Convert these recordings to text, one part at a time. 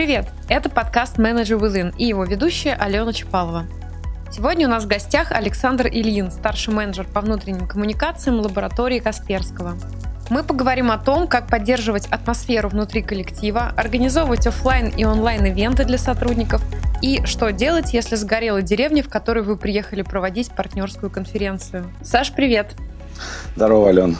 Привет! Это подкаст «Менеджер Within» и его ведущая Алена Чапалова. Сегодня у нас в гостях Александр Ильин, старший менеджер по внутренним коммуникациям лаборатории Касперского. Мы поговорим о том, как поддерживать атмосферу внутри коллектива, организовывать офлайн и онлайн ивенты для сотрудников и что делать, если сгорела деревня, в которой вы приехали проводить партнерскую конференцию. Саш, привет! Здорово, Ален.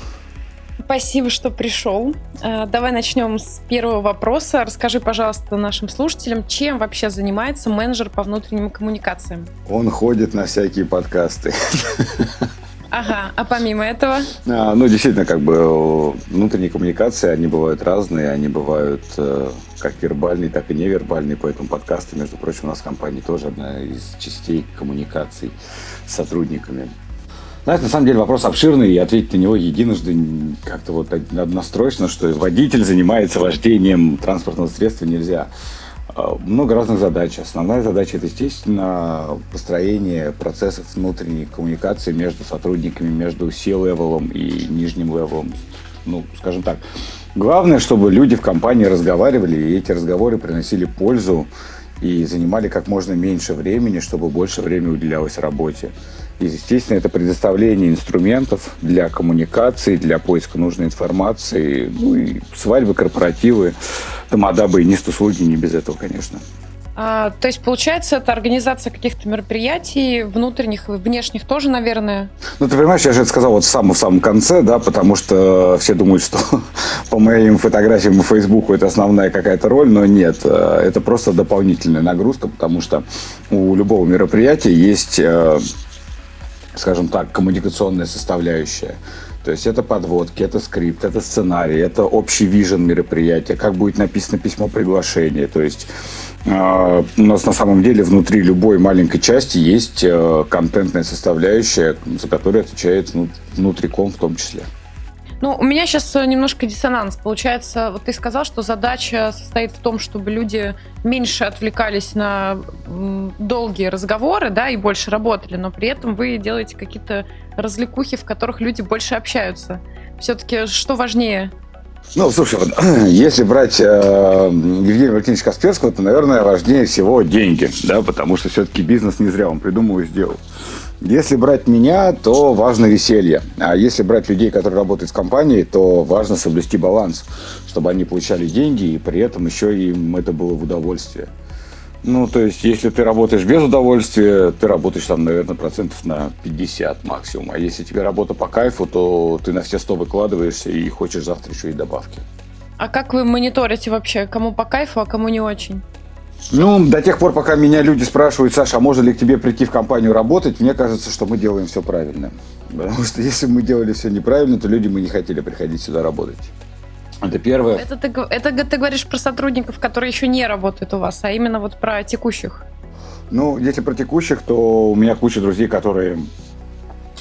Спасибо, что пришел. Э, давай начнем с первого вопроса. Расскажи, пожалуйста, нашим слушателям, чем вообще занимается менеджер по внутренним коммуникациям? Он ходит на всякие подкасты. Ага, а помимо этого? А, ну, действительно, как бы внутренние коммуникации, они бывают разные, они бывают э, как вербальные, так и невербальные, поэтому подкасты, между прочим, у нас в компании тоже одна из частей коммуникаций с сотрудниками. Знаешь, на самом деле вопрос обширный, и ответить на него единожды как-то вот однострочно, что водитель занимается вождением транспортного средства нельзя. А, много разных задач. Основная задача это, естественно, построение процессов внутренней коммуникации между сотрудниками, между C-level ом и нижним level ом. Ну, скажем так. Главное, чтобы люди в компании разговаривали, и эти разговоры приносили пользу и занимали как можно меньше времени, чтобы больше времени уделялось работе. И, естественно, это предоставление инструментов для коммуникации, для поиска нужной информации, ну и свадьбы, корпоративы, домодабы и низкослуги не без этого, конечно. А, то есть, получается, это организация каких-то мероприятий, внутренних и внешних тоже, наверное? Ну, ты понимаешь, я же это сказал вот в самом-самом конце, да, потому что все думают, что по моим фотографиям и Фейсбуку это основная какая-то роль, но нет, э, это просто дополнительная нагрузка, потому что у любого мероприятия есть э, скажем так, коммуникационная составляющая. То есть это подводки, это скрипт, это сценарий, это общий вижен мероприятия, как будет написано письмо приглашения. То есть э, у нас на самом деле внутри любой маленькой части есть э, контентная составляющая, за которую отвечает ну, внутриком в том числе. Ну, у меня сейчас э, немножко диссонанс. Получается, вот ты сказал, что задача состоит в том, чтобы люди меньше отвлекались на долгие разговоры, да, и больше работали, но при этом вы делаете какие-то развлекухи, в которых люди больше общаются. Все-таки что важнее? Ну, слушай, вот, если брать э, Евгения Валентиновича Касперского, то, наверное, важнее всего деньги, да, потому что все-таки бизнес не зря он придумал и сделал. Если брать меня, то важно веселье. А если брать людей, которые работают в компании, то важно соблюсти баланс, чтобы они получали деньги, и при этом еще им это было в удовольствие. Ну, то есть, если ты работаешь без удовольствия, ты работаешь там, наверное, процентов на 50 максимум. А если тебе работа по кайфу, то ты на все 100 выкладываешься и хочешь завтра еще и добавки. А как вы мониторите вообще, кому по кайфу, а кому не очень? Ну, до тех пор, пока меня люди спрашивают, Саша, а можно ли к тебе прийти в компанию работать, мне кажется, что мы делаем все правильно. Потому что если мы делали все неправильно, то люди мы не хотели приходить сюда работать. Это первое. Это ты, это ты говоришь про сотрудников, которые еще не работают у вас, а именно вот про текущих. Ну, если про текущих, то у меня куча друзей, которые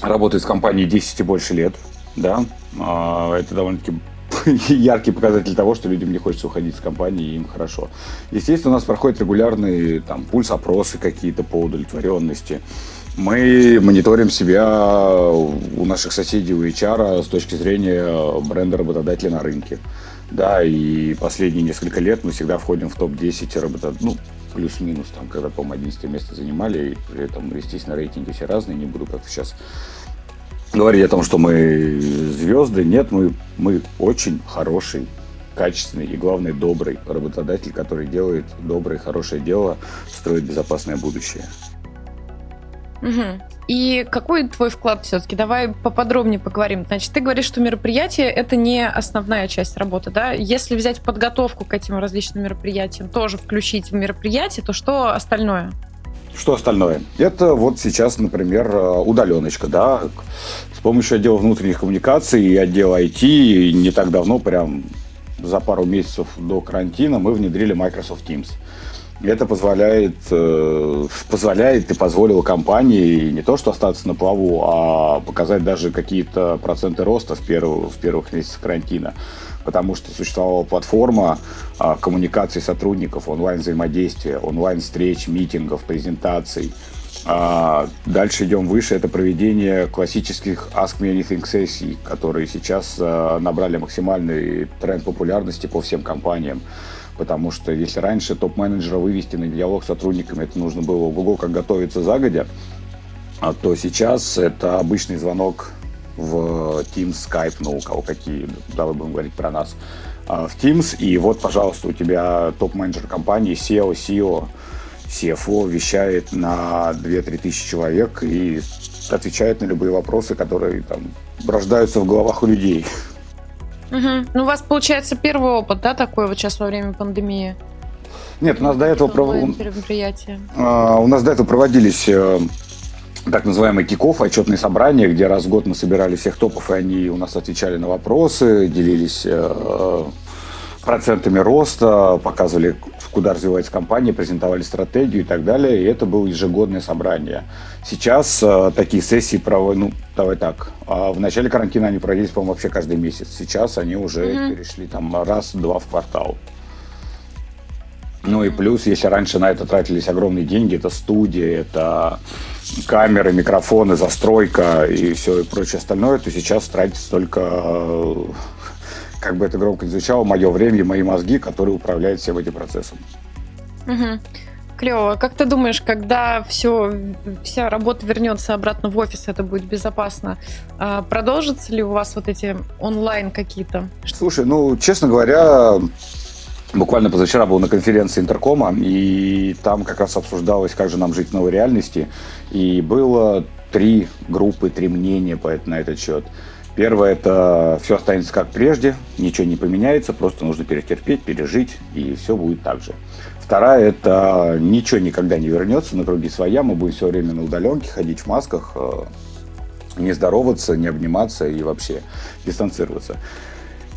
работают в компании 10 и больше лет. Да, а, это довольно-таки яркий показатель того, что людям не хочется уходить с компании, и им хорошо. Естественно, у нас проходят регулярные там, пульс-опросы какие-то по удовлетворенности. Мы мониторим себя у наших соседей, у HR с точки зрения бренда работодателя на рынке. Да, и последние несколько лет мы всегда входим в топ-10 работодателей, ну, плюс-минус, там, когда, по-моему, 11 место занимали, и при этом, естественно, рейтинги все разные, не буду как-то сейчас говорить о том, что мы звезды. Нет, мы, мы очень хороший, качественный и, главное, добрый работодатель, который делает доброе, хорошее дело, строит безопасное будущее. Угу. И какой твой вклад все-таки? Давай поподробнее поговорим. Значит, ты говоришь, что мероприятие это не основная часть работы, да? Если взять подготовку к этим различным мероприятиям, тоже включить в мероприятие, то что остальное? Что остальное? Это вот сейчас, например, удаленочка, да, с помощью отдела внутренних коммуникаций и отдела IT не так давно, прям за пару месяцев до карантина, мы внедрили Microsoft Teams. Это позволяет, э, позволяет и позволило компании не то что остаться на плаву, а показать даже какие-то проценты роста в, перв, в первых месяцах карантина. Потому что существовала платформа а, коммуникации сотрудников, онлайн-взаимодействия, онлайн-встреч, митингов, презентаций, А дальше идем выше, это проведение классических Ask Me Anything сессий, которые сейчас а, набрали максимальный тренд популярности по всем компаниям. Потому что если раньше топ-менеджера вывести на диалог с сотрудниками, это нужно было в Google как готовиться загодя, а то сейчас это обычный звонок в Teams, Skype, ну, у кого какие, давай будем говорить про нас, а, в Teams, и вот, пожалуйста, у тебя топ-менеджер компании, SEO, CEO, CFO вещает на 2-3 тысячи человек и отвечает на любые вопросы, которые там рождаются в головах у людей. Угу. Ну, у вас, получается, первый опыт, да, такой вот сейчас во время пандемии? Нет, у нас до этого пров... Uh, у нас до этого проводились uh, так называемые киков, отчетные собрания, где раз в год мы собирали всех топов, и они у нас отвечали на вопросы, делились uh, процентами роста, показывали, куда развивается компания, презентовали стратегию и так далее. И это было ежегодное собрание. Сейчас э, такие сессии проводят, ну, давай так, э, в начале карантина они проводились, по-моему, вообще каждый месяц. Сейчас они уже mm-hmm. перешли там раз-два в квартал. Ну и плюс, если раньше на это тратились огромные деньги, это студия, это камеры, микрофоны, застройка и все и прочее остальное, то сейчас тратится только э, как бы это громко не звучало, мое время и мои мозги, которые управляют всем этим процессом. Угу. Клево. Как ты думаешь, когда все, вся работа вернется обратно в офис, это будет безопасно? А продолжатся ли у вас вот эти онлайн какие-то? Слушай, ну, честно говоря, буквально позавчера был на конференции Интеркома, и там как раз обсуждалось, как же нам жить в новой реальности. И было три группы, три мнения на этот счет. Первое – это все останется как прежде, ничего не поменяется, просто нужно перетерпеть, пережить, и все будет так же. Вторая – это ничего никогда не вернется на круги своя, мы будем все время на удаленке, ходить в масках, э, не здороваться, не обниматься и вообще дистанцироваться.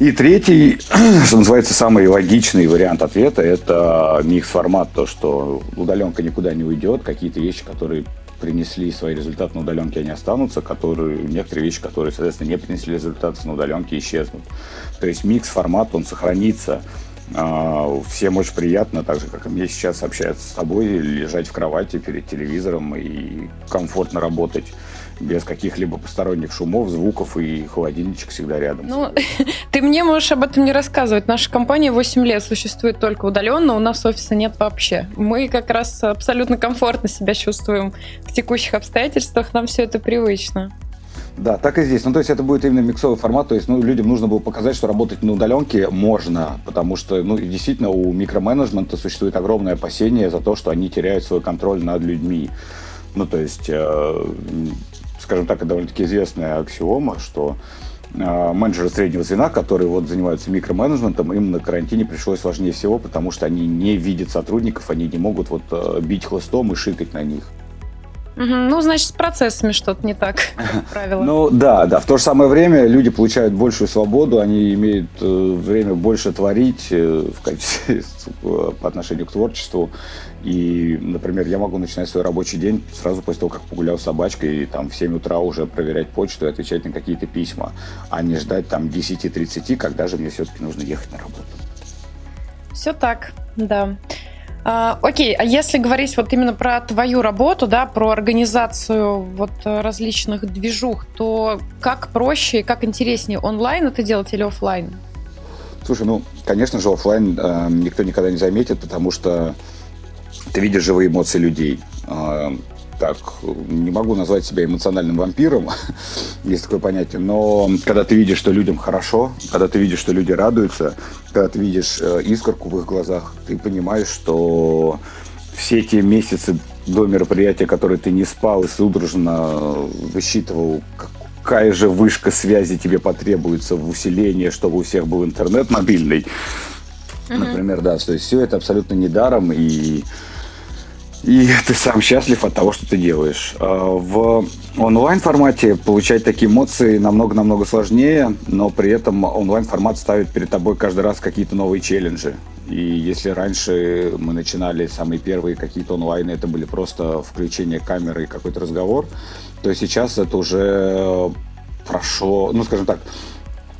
И третий, что называется, самый логичный вариант ответа – это микс-формат, то, что удаленка никуда не уйдет, какие-то вещи, которые принесли свои результаты на удаленке, они останутся, которые, некоторые вещи, которые, соответственно, не принесли результаты на удаленке, исчезнут. То есть микс-формат, он сохранится. А, всем очень приятно, так же, как и мне сейчас общаться с тобой, лежать в кровати перед телевизором и комфортно работать без каких-либо посторонних шумов, звуков и холодильничек всегда рядом. Ну, ты мне можешь об этом не рассказывать. Наша компания 8 лет существует только удаленно, у нас офиса нет вообще. Мы как раз абсолютно комфортно себя чувствуем в текущих обстоятельствах, нам все это привычно. Да, так и здесь. Ну, то есть это будет именно миксовый формат, то есть ну, людям нужно было показать, что работать на удаленке можно, потому что, ну, действительно, у микроменеджмента существует огромное опасение за то, что они теряют свой контроль над людьми. Ну, то есть э, скажем так, довольно-таки известная аксиома, что э, менеджеры среднего звена, которые вот занимаются микроменеджментом, им на карантине пришлось сложнее всего, потому что они не видят сотрудников, они не могут вот э, бить хлыстом и шикать на них. Ну, значит, с процессами что-то не так, как правило. Ну, да, да. В то же самое время люди получают большую свободу, они имеют э, время больше творить э, в качестве, по отношению к творчеству. И, например, я могу начинать свой рабочий день сразу после того, как погулял с собачкой, и там в 7 утра уже проверять почту и отвечать на какие-то письма, а не ждать там 10-30, когда же мне все-таки нужно ехать на работу. Все так, да. А, окей, а если говорить вот именно про твою работу, да, про организацию вот различных движух, то как проще и как интереснее онлайн это делать или офлайн? Слушай, ну, конечно же, офлайн э, никто никогда не заметит, потому что ты видишь живые эмоции людей. А, так, не могу назвать себя эмоциональным вампиром, есть такое понятие, но когда ты видишь, что людям хорошо, когда ты видишь, что люди радуются, когда ты видишь э, искорку в их глазах, ты понимаешь, что все те месяцы до мероприятия, которые ты не спал и судорожно высчитывал, какая же вышка связи тебе потребуется в усилении, чтобы у всех был интернет мобильный, например, да, то есть все это абсолютно недаром, и и ты сам счастлив от того, что ты делаешь. А, в онлайн-формате получать такие эмоции намного-намного сложнее, но при этом онлайн-формат ставит перед тобой каждый раз какие-то новые челленджи. И если раньше мы начинали самые первые какие-то онлайны, это были просто включение камеры и какой-то разговор, то сейчас это уже прошло, ну, скажем так,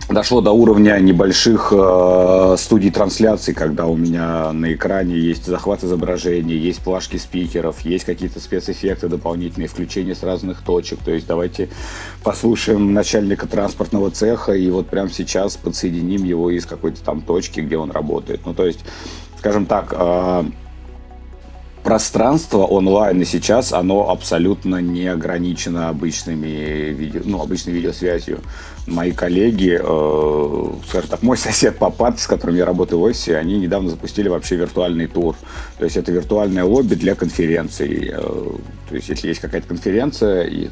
дошло до уровня небольших э, студий трансляций, когда у меня на экране есть захват изображения, есть плашки спикеров, есть какие-то спецэффекты дополнительные, включения с разных точек. То есть давайте послушаем начальника транспортного цеха и вот прямо сейчас подсоединим его из какой-то там точки, где он работает. Ну, то есть, скажем так, э, пространство онлайн и сейчас, оно абсолютно не ограничено обычными видео, ну, обычной видеосвязью. Мои коллеги, э, скажем так, мой сосед по парте, с которым я работаю в офисе, они недавно запустили вообще виртуальный тур. То есть это виртуальное лобби для конференций. Э, то есть если есть какая-то конференция, и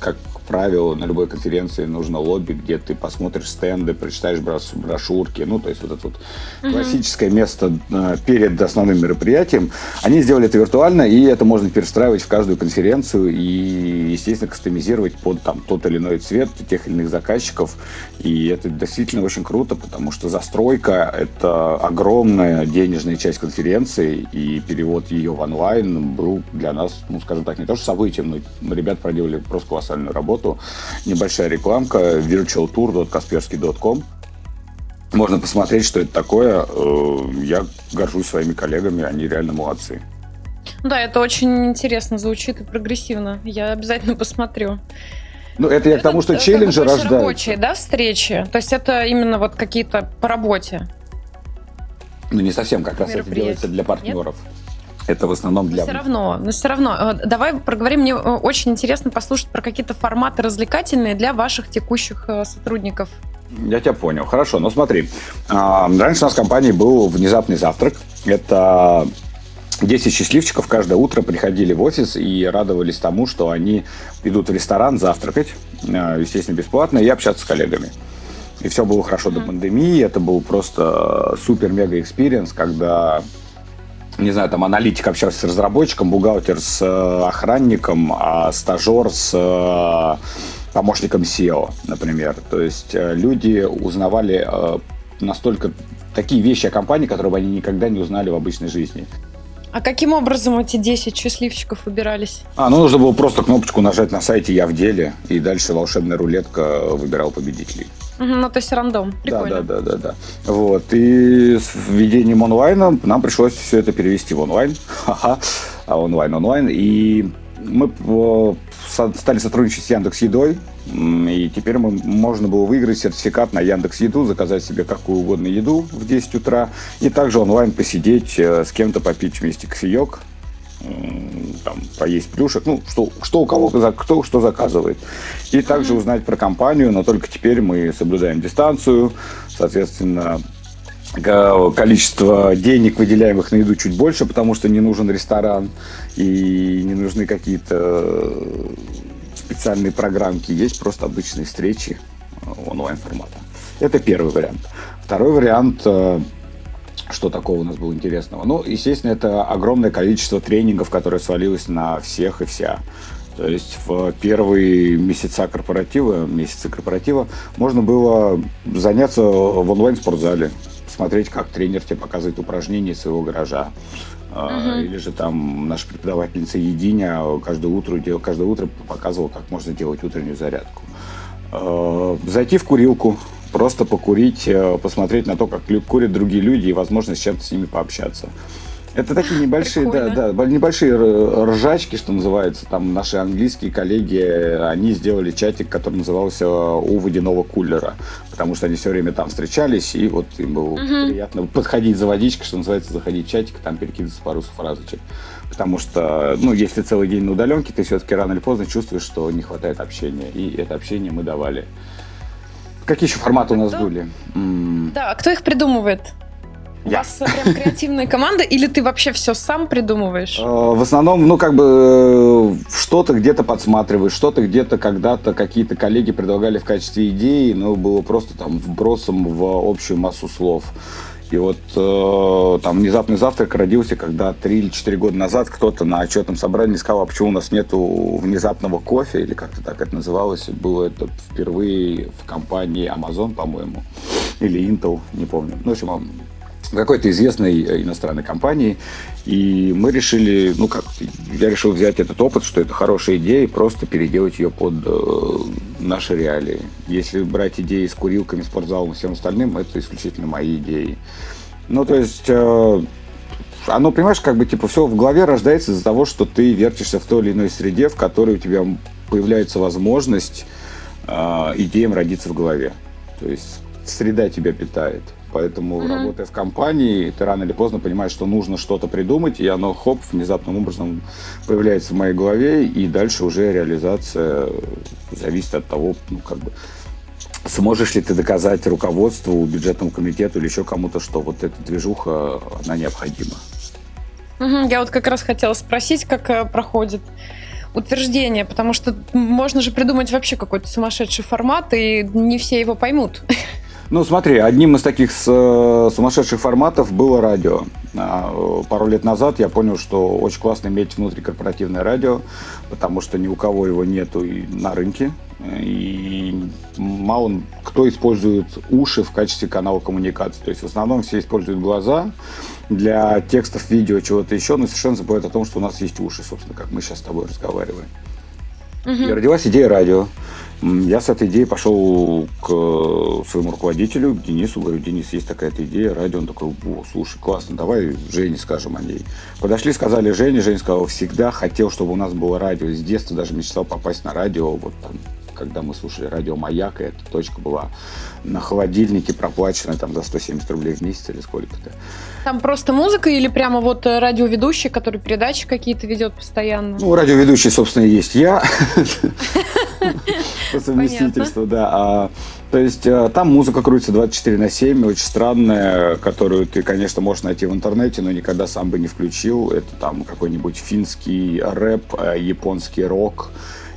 как правило, на любой конференции нужно лобби, где ты посмотришь стенды, прочитаешь брошюрки, ну, то есть вот это вот uh-huh. классическое место э, перед основным мероприятием. Они сделали это виртуально, и это можно перестраивать в каждую конференцию и, естественно, кастомизировать под там тот или иной цвет тех или иных заказчиков. И это действительно очень круто, потому что застройка — это огромная денежная часть конференции, и перевод ее в онлайн был для нас, ну, скажем так, не то что событием, но ребят проделали просто колоссальную работу работу. Небольшая рекламка virtualtour.kaspersky.com. Можно посмотреть, что это такое. Э, я горжусь своими коллегами, они реально молодцы. Да, это очень интересно звучит и прогрессивно. Я обязательно посмотрю. Ну, это я к тому, что это челленджи рождаются. рабочие, да, встречи? То есть это именно вот какие-то по работе? Ну, не совсем, как раз это делается для партнеров. Нет? Это в основном для... Но все равно, но все равно. Э, давай проговорим. Мне э, очень интересно послушать про какие-то форматы развлекательные для ваших текущих э, сотрудников. Я тебя понял. Хорошо, но смотри. А, раньше у нас в компании был внезапный завтрак. Это 10 счастливчиков каждое утро приходили в офис и радовались тому, что они идут в ресторан завтракать, естественно, бесплатно, и общаться с коллегами. И все было хорошо mm-hmm. до пандемии. Это был просто супер-мега experience, когда не знаю, там аналитик общался с разработчиком, бухгалтер с э, охранником, а стажер с э, помощником SEO, например. То есть э, люди узнавали настолько такие вещи о компании, которые бы они никогда не узнали в обычной жизни. А каким образом эти 10 счастливчиков выбирались? А, ну нужно было просто кнопочку нажать на сайте «Я в деле», и дальше волшебная рулетка выбирала победителей. Угу, ну, то есть рандом. Прикольно. Да, да, да, да, да. Вот. И с введением онлайна нам пришлось все это перевести в онлайн. Ха-ха. А онлайн, онлайн. И мы стали сотрудничать с Яндекс Едой, и теперь мы, можно было выиграть сертификат на Яндекс Еду, заказать себе какую угодно еду в 10 утра, и также онлайн посидеть э, с кем-то, попить вместе кофеек, там, поесть плюшек, ну, что, что у кого, кто что заказывает. И также узнать про компанию, но только теперь мы соблюдаем дистанцию, соответственно, количество денег, выделяемых на еду, чуть больше, потому что не нужен ресторан и не нужны какие-то специальные программки. Есть просто обычные встречи э, онлайн формата. Это первый вариант. Второй вариант э, что такого у нас было интересного? Ну, естественно, это огромное количество тренингов, которое свалилось на всех и вся. То есть в первые месяца корпоратива, месяцы корпоратива можно было заняться в онлайн-спортзале смотреть, как тренер тебе показывает упражнения своего гаража. Uh-huh. Или же там наша преподавательница Единя каждое утро, каждое утро показывала, как можно делать утреннюю зарядку. А, зайти в курилку, просто покурить, э, посмотреть на то, как курят другие люди и, возможно, с чем-то с ними пообщаться. Это такие небольшие, да, да, небольшие ржачки, что называется. Там наши английские коллеги, они сделали чатик, который назывался «У водяного кулера», потому что они все время там встречались, и вот им было uh-huh. приятно подходить за водичкой, что называется, заходить в чатик, там перекидываться пару фразочек. Потому что, ну, если целый день на удаленке, ты все-таки рано или поздно чувствуешь, что не хватает общения. И это общение мы давали. Какие еще форматы у нас кто? были? Да, а кто их придумывает? У Я. вас прям креативная команда, или ты вообще все сам придумываешь? Э, в основном, ну, как бы э, что-то где-то подсматриваешь, что-то где-то когда-то какие-то коллеги предлагали в качестве идеи, но было просто там вбросом в общую массу слов. И вот э, там внезапный завтрак родился, когда три или четыре года назад кто-то на отчетном собрании сказал, а почему у нас нету внезапного кофе, или как-то так это называлось. Было это впервые в компании Amazon, по-моему, или Intel, не помню. Ну, в общем, какой-то известной э, иностранной компании. И мы решили, ну как, я решил взять этот опыт, что это хорошая идея, и просто переделать ее под э, наши реалии. Если брать идеи с курилками, спортзалом и всем остальным, это исключительно мои идеи. Ну, то есть, э, оно, понимаешь, как бы, типа, все в голове рождается из-за того, что ты вертишься в той или иной среде, в которой у тебя появляется возможность э, идеям родиться в голове. То есть, среда тебя питает. Поэтому, mm-hmm. работая в компании, ты рано или поздно понимаешь, что нужно что-то придумать, и оно, хоп, внезапным образом появляется в моей голове, и дальше уже реализация зависит от того, ну, как бы, сможешь ли ты доказать руководству, бюджетному комитету или еще кому-то, что вот эта движуха, она необходима. Угу, я вот как раз хотела спросить, как э, проходит утверждение, потому что можно же придумать вообще какой-то сумасшедший формат, и не все его поймут. Ну, смотри, одним из таких э, сумасшедших форматов было радио. А, пару лет назад я понял, что очень классно иметь внутрикорпоративное радио, потому что ни у кого его нету и на рынке. И мало кто использует уши в качестве канала коммуникации. То есть в основном все используют глаза для текстов, видео, чего-то еще, но совершенно забывают о том, что у нас есть уши, собственно, как мы сейчас с тобой разговариваем. Угу. И родилась идея радио. Я с этой идеей пошел к своему руководителю, к Денису, говорю, Денис, есть такая-то идея, радио. Он такой, о, слушай, классно, давай Жене скажем о ней. Подошли, сказали Жене, Женя сказал, всегда хотел, чтобы у нас было радио. С детства даже мечтал попасть на радио, вот там, когда мы слушали радио «Маяк», и эта точка была на холодильнике проплачена там за 170 рублей в месяц или сколько-то. Там просто музыка или прямо вот э, радиоведущий, который передачи какие-то ведет постоянно? Ну, радиоведущий, собственно, есть я. По совместительству, да. А, то есть э, там музыка крутится 24 на 7, очень странная, которую ты, конечно, можешь найти в интернете, но никогда сам бы не включил. Это там какой-нибудь финский рэп, э, японский рок,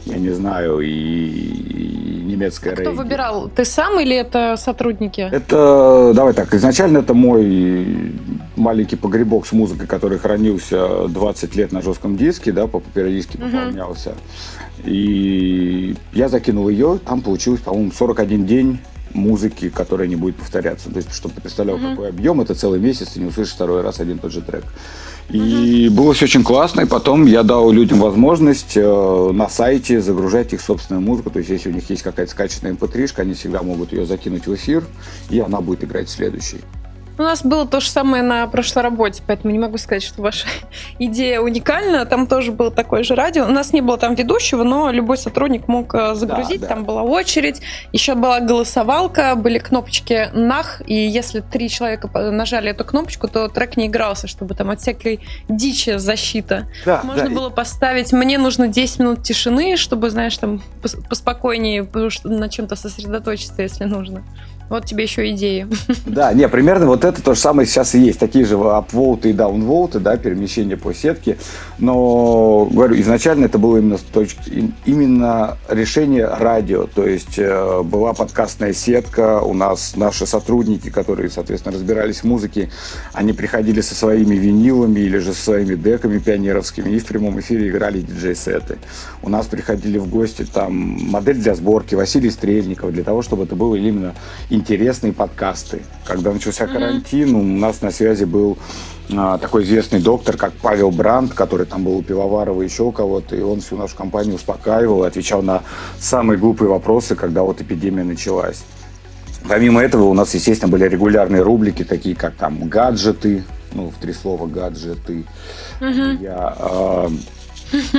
я не знаю, и, и немецкая а Кто выбирал? Ты сам или это сотрудники? Это, давай так, изначально это мой маленький погребок с музыкой, который хранился 20 лет на жестком диске, да, периодически пополнялся. Uh-huh. И я закинул ее, там получилось, по-моему, 41 день музыки, которая не будет повторяться. То есть, чтобы ты представлял, uh-huh. какой объем, это целый месяц, ты не услышишь второй раз один и тот же трек. И было все очень классно, и потом я дал людям возможность э, на сайте загружать их собственную музыку. То есть, если у них есть какая-то скачанная mp3, они всегда могут ее закинуть в эфир, и она будет играть следующий. У нас было то же самое на прошлой работе, поэтому не могу сказать, что ваша идея уникальна. Там тоже было такое же радио. У нас не было там ведущего, но любой сотрудник мог э, загрузить. Да, да. Там была очередь, еще была голосовалка, были кнопочки «нах», и если три человека нажали эту кнопочку, то трек не игрался, чтобы там от всякой дичи защита. Да, Можно да. было поставить «мне нужно 10 минут тишины», чтобы, знаешь, там поспокойнее на чем-то сосредоточиться, если нужно. Вот тебе еще идеи. Да, не, примерно вот это то же самое сейчас и есть. Такие же апвоуты и даунвоуты, да, перемещение по сетке. Но, говорю, изначально это было именно, точки, именно решение радио. То есть э, была подкастная сетка, у нас наши сотрудники, которые, соответственно, разбирались в музыке, они приходили со своими винилами или же со своими деками пионеровскими и в прямом эфире играли диджей-сеты. У нас приходили в гости там модель для сборки Василий Стрельников, для того, чтобы это было именно интересные подкасты. Когда начался карантин, у нас на связи был а, такой известный доктор, как Павел Бранд, который там был у Пивоварова еще у кого-то, и он всю нашу компанию успокаивал, отвечал на самые глупые вопросы, когда вот эпидемия началась. Помимо этого у нас, естественно, были регулярные рубрики, такие как там гаджеты, ну, в три слова гаджеты. Uh-huh. Я э,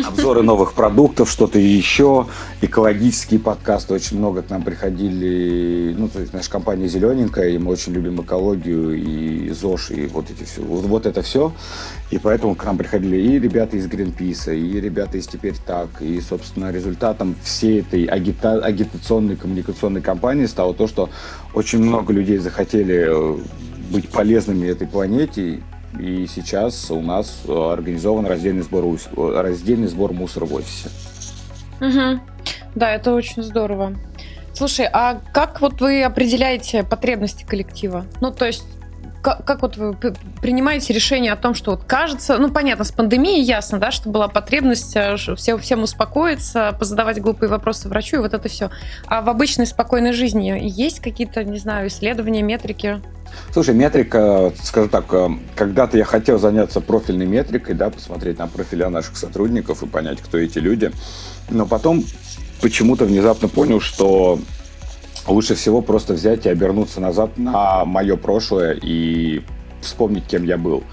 обзоры новых продуктов, что-то еще, экологические подкасты. Очень много к нам приходили, ну, то есть наша компания зелененькая, и мы очень любим экологию и ЗОЖ, и вот эти все, вот, вот это все. И поэтому к нам приходили и ребята из Гринписа, и ребята из Теперь так. И, собственно, результатом всей этой агита- агитационной коммуникационной кампании стало то, что очень много людей захотели э, быть полезными этой планете, и сейчас у нас э, организован раздельный сбор, раздельный сбор мусора в офисе. Угу. Да, это очень здорово. Слушай, а как вот вы определяете потребности коллектива? Ну, то есть как, вот вы принимаете решение о том, что вот кажется, ну понятно, с пандемией ясно, да, что была потребность э, все, всем успокоиться, позадавать глупые вопросы врачу и вот это все. А в обычной спокойной жизни есть какие-то, не знаю, исследования, метрики? Слушай, метрика, скажу так, э, когда-то я хотел заняться профильной метрикой, да, посмотреть на профили наших сотрудников и понять, кто эти люди. Но потом почему-то внезапно понял, что лучше всего просто взять и обернуться назад на мое прошлое и вспомнить, кем я был.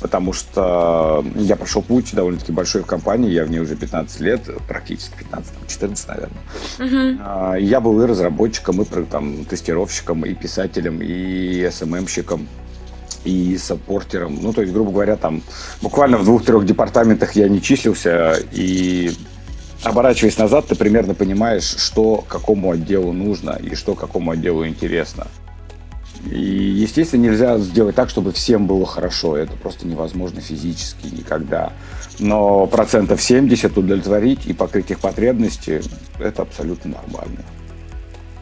Потому что я прошел путь довольно-таки большой в компании, я в ней уже 15 лет, практически 15, 14, наверное. Uh-huh. Я был и разработчиком, и там, тестировщиком, и писателем, и СММщиком, и саппортером. Ну, то есть, грубо говоря, там буквально в двух-трех департаментах я не числился, и оборачиваясь назад, ты примерно понимаешь, что какому отделу нужно и что какому отделу интересно. И, естественно, нельзя сделать так, чтобы всем было хорошо. Это просто невозможно физически никогда. Но процентов 70 удовлетворить и покрыть их потребности – это абсолютно нормально.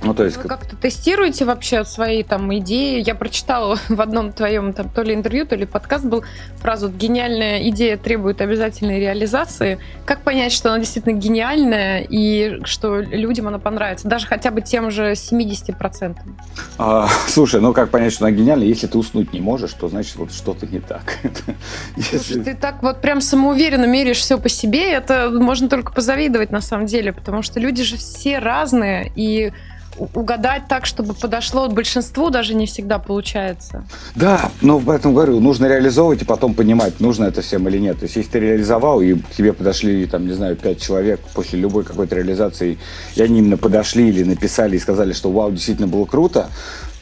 Ну, то есть... Вы как-то тестируете вообще свои там идеи? Я прочитала в одном твоем там то ли интервью, то ли подкаст был фразу «гениальная идея требует обязательной реализации». Как понять, что она действительно гениальная и что людям она понравится? Даже хотя бы тем же 70%. А, слушай, ну как понять, что она гениальная? Если ты уснуть не можешь, то значит вот что-то не так. Слушай, ты так вот прям самоуверенно меряешь все по себе, это можно только позавидовать на самом деле, потому что люди же все разные, и угадать так, чтобы подошло большинству, даже не всегда получается. Да, но поэтому говорю, нужно реализовывать и потом понимать, нужно это всем или нет. То есть, если ты реализовал, и к тебе подошли, там, не знаю, пять человек после любой какой-то реализации, и они именно подошли или написали и сказали, что вау, действительно было круто,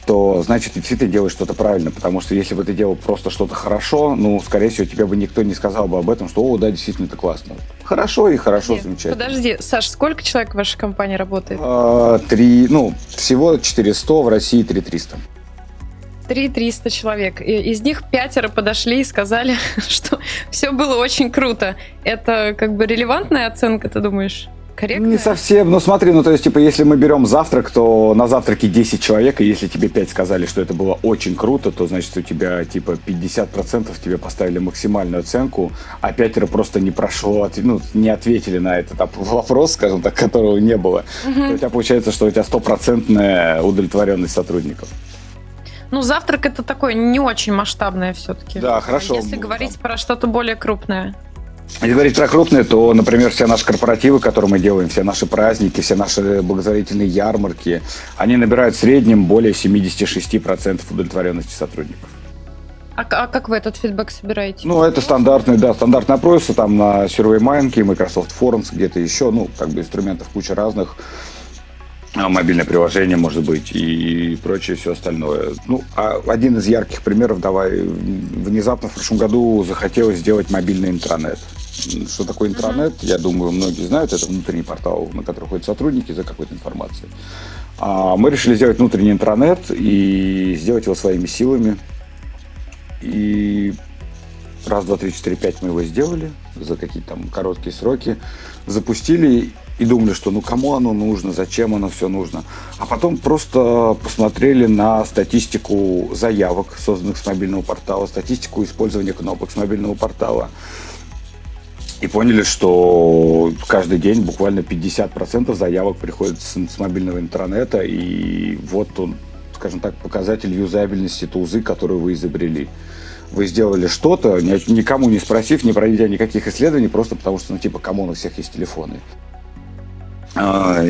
то значит ты действительно делаешь что-то правильно, потому что если бы ты делал просто что-то хорошо, ну, скорее всего, тебе бы никто не сказал бы об этом, что, о, да, действительно, это классно. Хорошо и хорошо, Нет, замечательно. Подожди, Саш, сколько человек в вашей компании работает? А, три, ну, всего 400, в России 3300. 3300 человек. И из них пятеро подошли и сказали, что все было очень круто. Это как бы релевантная оценка, ты думаешь? Корректно? Не совсем. Ну, смотри, ну, то есть, типа, если мы берем завтрак, то на завтраке 10 человек, и если тебе 5 сказали, что это было очень круто, то, значит, у тебя, типа, 50% тебе поставили максимальную оценку, а пятеро просто не прошло, ну, не ответили на этот вопрос, скажем так, которого не было. Угу. То у тебя получается, что у тебя стопроцентная удовлетворенность сотрудников. Ну, завтрак это такое не очень масштабное все-таки. Да, хорошо. Если говорить про что-то более крупное. Если говорить про крупные, то, например, все наши корпоративы, которые мы делаем, все наши праздники, все наши благотворительные ярмарки, они набирают в среднем более 76% удовлетворенности сотрудников. А, а как вы этот фидбэк собираете? Ну, это стандартный, да, стандартный опрос, там на SurveyMonkey, Microsoft Forums, где-то еще, ну, как бы инструментов куча разных, мобильное приложение, может быть, и прочее все остальное. Ну, а один из ярких примеров, давай, внезапно в прошлом году захотелось сделать мобильный интранет. Что такое интранет, я думаю, многие знают. Это внутренний портал, на который ходят сотрудники за какой-то информацией. А мы решили сделать внутренний интранет и сделать его своими силами. И раз, два, три, четыре, пять мы его сделали за какие-то там короткие сроки. Запустили и думали, что ну кому оно нужно, зачем оно все нужно. А потом просто посмотрели на статистику заявок, созданных с мобильного портала, статистику использования кнопок с мобильного портала и поняли, что каждый день буквально 50% заявок приходит с, с мобильного интернета, и вот он, скажем так, показатель юзабельности тузы, которую вы изобрели. Вы сделали что-то, никому не спросив, не проведя никаких исследований, просто потому что, ну, типа, кому у всех есть телефоны. А,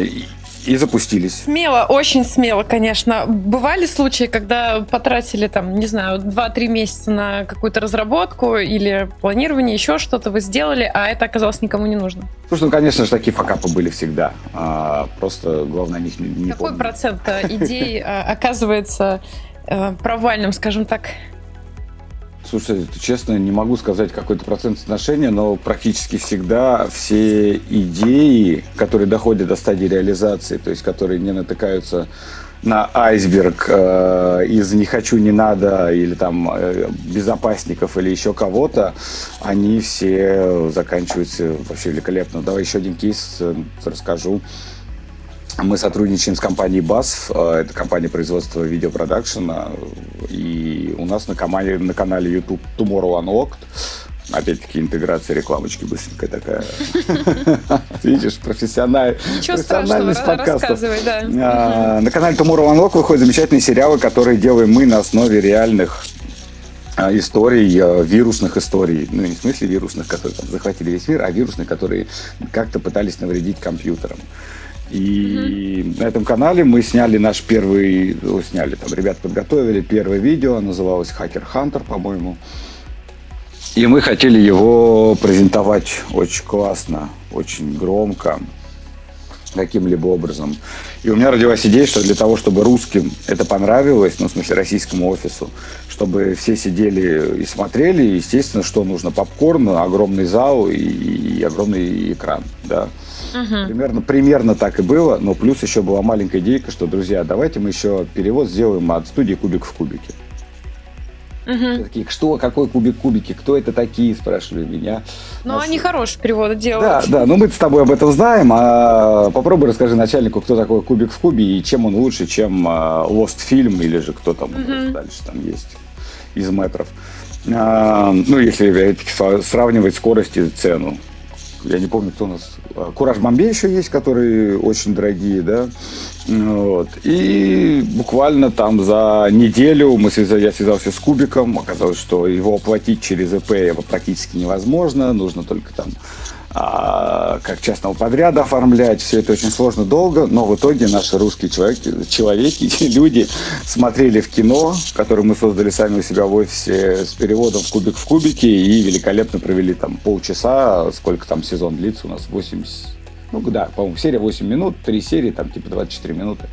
и запустились. Смело, очень смело, конечно. Бывали случаи, когда потратили там, не знаю, 2-3 месяца на какую-то разработку или планирование, еще что-то вы сделали, а это оказалось никому не нужно? Слушай, ну, конечно же, такие факапы были всегда. А, просто главное о них не, не Какой помню. процент э, идей а, оказывается э, провальным, скажем так? Слушай, честно, не могу сказать какой-то процент отношения, но практически всегда все идеи, которые доходят до стадии реализации, то есть которые не натыкаются на айсберг э, из «не хочу, не надо» или там э, безопасников или еще кого-то, они все заканчиваются вообще великолепно. Давай еще один кейс э, расскажу. Мы сотрудничаем с компанией BASF, э, это компания производства видеопродакшена, и у нас на, канале, на канале YouTube Tomorrow Unlocked Опять-таки интеграция рекламочки быстренькая такая. Видишь, профессиональ... профессиональность подкастов. А, на канале Tomorrow Unlock выходят замечательные сериалы, которые делаем мы на основе реальных а, историй, а, вирусных историй. Ну, не в смысле вирусных, которые там, захватили весь мир, а вирусных, которые как-то пытались навредить компьютерам. И mm-hmm. на этом канале мы сняли наш первый, ну, сняли там, ребят подготовили первое видео, называлось Hacker Hunter, по-моему. И мы хотели его презентовать очень классно, очень громко, каким-либо образом. И у меня родилась идея, что для того, чтобы русским это понравилось, ну, в смысле, российскому офису, чтобы все сидели и смотрели, естественно, что нужно? Попкорн, огромный зал и, и огромный экран, да. Угу. Примерно, примерно так и было, но плюс еще была маленькая идейка, что, друзья, давайте мы еще перевод сделаем от студии «Кубик в кубике». Угу. такие, что, какой кубик кубики, кто это такие, спрашивали меня. Ну, Наш... они хорошие переводы делают. Да, да, ну мы с тобой об этом знаем, а попробуй расскажи начальнику, кто такой кубик в кубе и чем он лучше, чем а, Lost Film или же кто там угу. дальше там есть из метров. А, ну, если сравнивать скорость и цену. Я не помню, кто у нас... А, Кураж Бомбей еще есть, которые очень дорогие, да. Вот. И буквально там за неделю мы связали, я связался с Кубиком. Оказалось, что его оплатить через ИП практически невозможно. Нужно только там а, как частного подряда оформлять. Все это очень сложно, долго, но в итоге наши русские человеки, человеки, люди смотрели в кино, которое мы создали сами у себя в офисе с переводом в кубик в кубике и великолепно провели там полчаса, сколько там сезон длится у нас, 80, ну да, по-моему, серия 8 минут, 3 серии, там типа 24 минуты.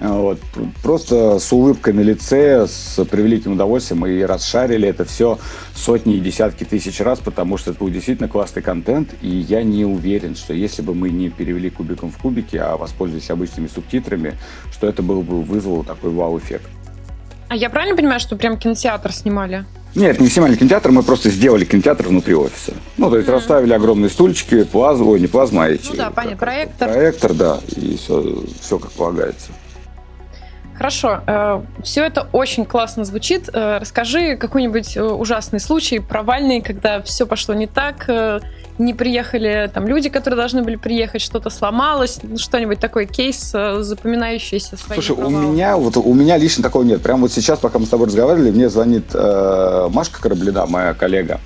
Вот. Просто с улыбкой на лице, с превеликим удовольствием мы расшарили это все сотни и десятки тысяч раз, потому что это был действительно классный контент, и я не уверен, что если бы мы не перевели кубиком в кубики, а воспользовались обычными субтитрами, что это был бы вызвало такой вау-эффект. А я правильно понимаю, что прям кинотеатр снимали? Нет, не снимали кинотеатр, мы просто сделали кинотеатр внутри офиса. Ну, то есть mm-hmm. расставили огромные стульчики, плазму, ой, не плазма, а эти. Ну да, понятно, проектор. Проектор, да, и все, все как полагается. Хорошо, э, все это очень классно звучит. Э, расскажи какой-нибудь э, ужасный случай, провальный, когда все пошло не так, не приехали там люди, которые должны были приехать, что-то сломалось, ну, что-нибудь такой кейс, запоминающийся Слушай, провалом. у меня вот у меня лично такого нет. Прямо вот сейчас, пока мы с тобой разговаривали, мне звонит э, Машка Кораблина, моя коллега.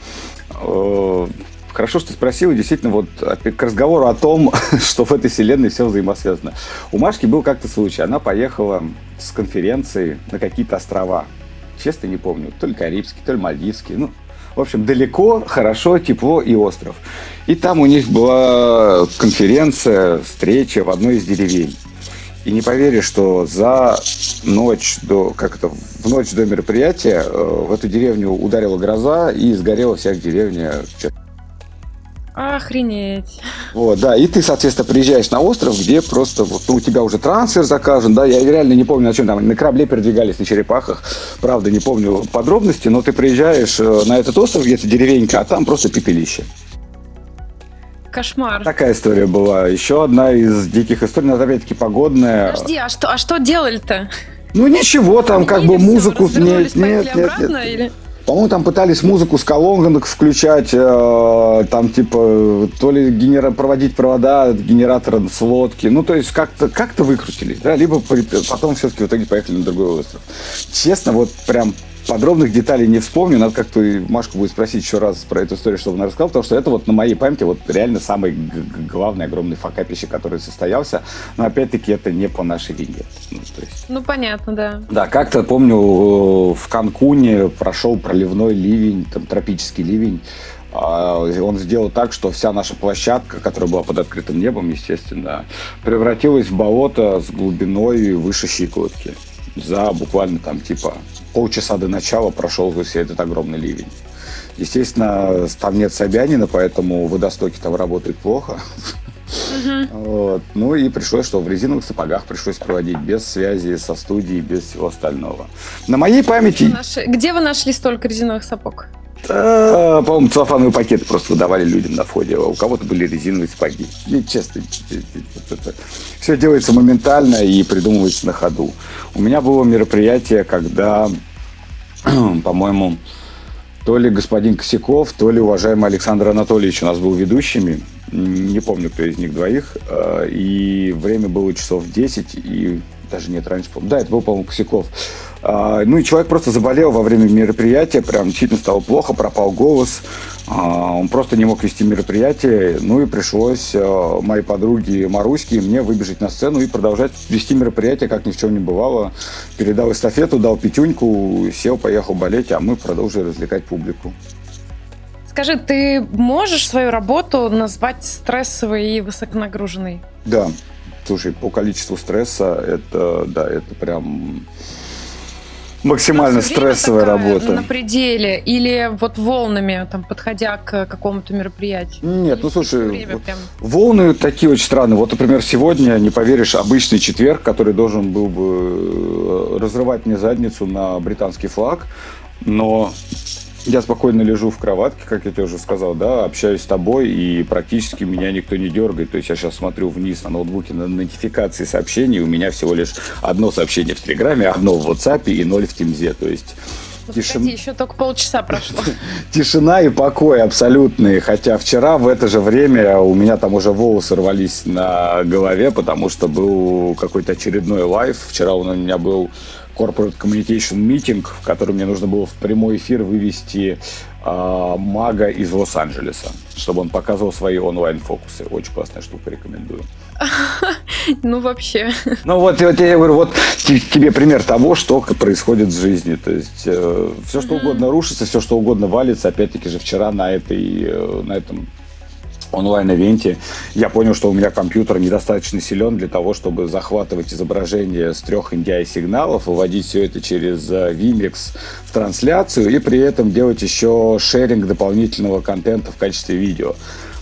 Э, Хорошо, что спросил, действительно, вот к разговору о том, что в этой вселенной все взаимосвязано. У Машки был как-то случай. Она поехала с конференции на какие-то острова. Честно не помню, то ли Карибский, то ли Мальдивский. Ну, в общем, далеко, хорошо, тепло и остров. И там у них была конференция, встреча в одной из деревень. И не поверишь, что за ночь до, как это, в ночь до мероприятия э, в эту деревню ударила гроза и сгорела вся деревня. Охренеть. Вот, да, и ты, соответственно, приезжаешь на остров, где просто вот ну, у тебя уже трансфер заказан, да, я реально не помню, на чем там, на корабле передвигались, на черепахах, правда, не помню подробности, но ты приезжаешь э, на этот остров, где-то деревенька, а там просто пепелище. Кошмар. Такая история была. Еще одна из диких историй, но опять-таки погодная. Подожди, а что, а что делали-то? Ну ничего, там Они как бы музыку... Нет, нет, нет, нет. Или? По-моему, там пытались музыку с колонок включать, э, там типа то ли генера... проводить провода генератора с лодки. Ну, то есть как-то как выкрутили, да, либо потом все-таки в итоге поехали на другой остров. Честно, вот прям подробных деталей не вспомню. Надо как-то Машку будет спросить еще раз про эту историю, чтобы она рассказала, потому что это вот на моей памяти вот реально самый главный огромный факапище, который состоялся. Но опять-таки это не по нашей вине. Ну, то есть... ну понятно, да. Да, как-то помню, в Канкуне прошел проливной ливень, там тропический ливень. А, он сделал так, что вся наша площадка, которая была под открытым небом, естественно, превратилась в болото с глубиной выше щиколотки за буквально там типа полчаса до начала прошел весь этот огромный ливень. Естественно, там нет Собянина, поэтому водостоки там работают плохо. Uh-huh. Вот. Ну и пришлось, что в резиновых сапогах пришлось проводить без связи со студией, без всего остального. На моей памяти... Где вы нашли столько резиновых сапог? Да, по-моему, целлофановые пакеты просто выдавали людям на входе. А у кого-то были резиновые сапоги. И, честно, все делается моментально и придумывается на ходу. У меня было мероприятие, когда, по-моему, то ли господин Косяков, то ли уважаемый Александр Анатольевич у нас был ведущими. Не помню, кто из них двоих. А, и время было часов 10, и даже нет, раньше, да, это был, по-моему, Косяков. А, ну и человек просто заболел во время мероприятия, прям действительно стало плохо, пропал голос. А, он просто не мог вести мероприятие. Ну и пришлось а, моей подруге Маруське мне выбежать на сцену и продолжать вести мероприятие, как ни в чем не бывало. Передал эстафету, дал пятюньку, сел, поехал болеть, а мы продолжили развлекать публику. Скажи, ты можешь свою работу назвать стрессовой и высоконагруженной? Да. Слушай, по количеству стресса это, да, это прям максимально стрессовая работа. На пределе или вот волнами, там, подходя к какому-то мероприятию? Нет, ну слушай, вот прям... волны такие очень странные. Вот, например, сегодня, не поверишь, обычный четверг, который должен был бы э, разрывать мне задницу на британский флаг, но я спокойно лежу в кроватке, как я тебе уже сказал, да, общаюсь с тобой, и практически меня никто не дергает. То есть я сейчас смотрю вниз на ноутбуке на нотификации сообщений, у меня всего лишь одно сообщение в Телеграме, одно в WhatsApp и ноль в Teams е. То есть вот Тишин... Погоди, еще только полчаса прошло. Тишина и покой абсолютные. Хотя вчера в это же время у меня там уже волосы рвались на голове, потому что был какой-то очередной live. Вчера у меня был corporate communication meeting, в котором мне нужно было в прямой эфир вывести э, мага из Лос-Анджелеса, чтобы он показывал свои онлайн-фокусы. Очень классная штука, рекомендую. Ну, вообще. Ну, вот, вот я говорю, вот тебе пример того, что происходит в жизни. То есть э, все, что угодно рушится, все, что угодно валится. Опять-таки же вчера на, этой, э, на этом онлайн-ивенте, я понял, что у меня компьютер недостаточно силен для того, чтобы захватывать изображение с трех NDI-сигналов, выводить все это через э, Vimix в трансляцию и при этом делать еще шеринг дополнительного контента в качестве видео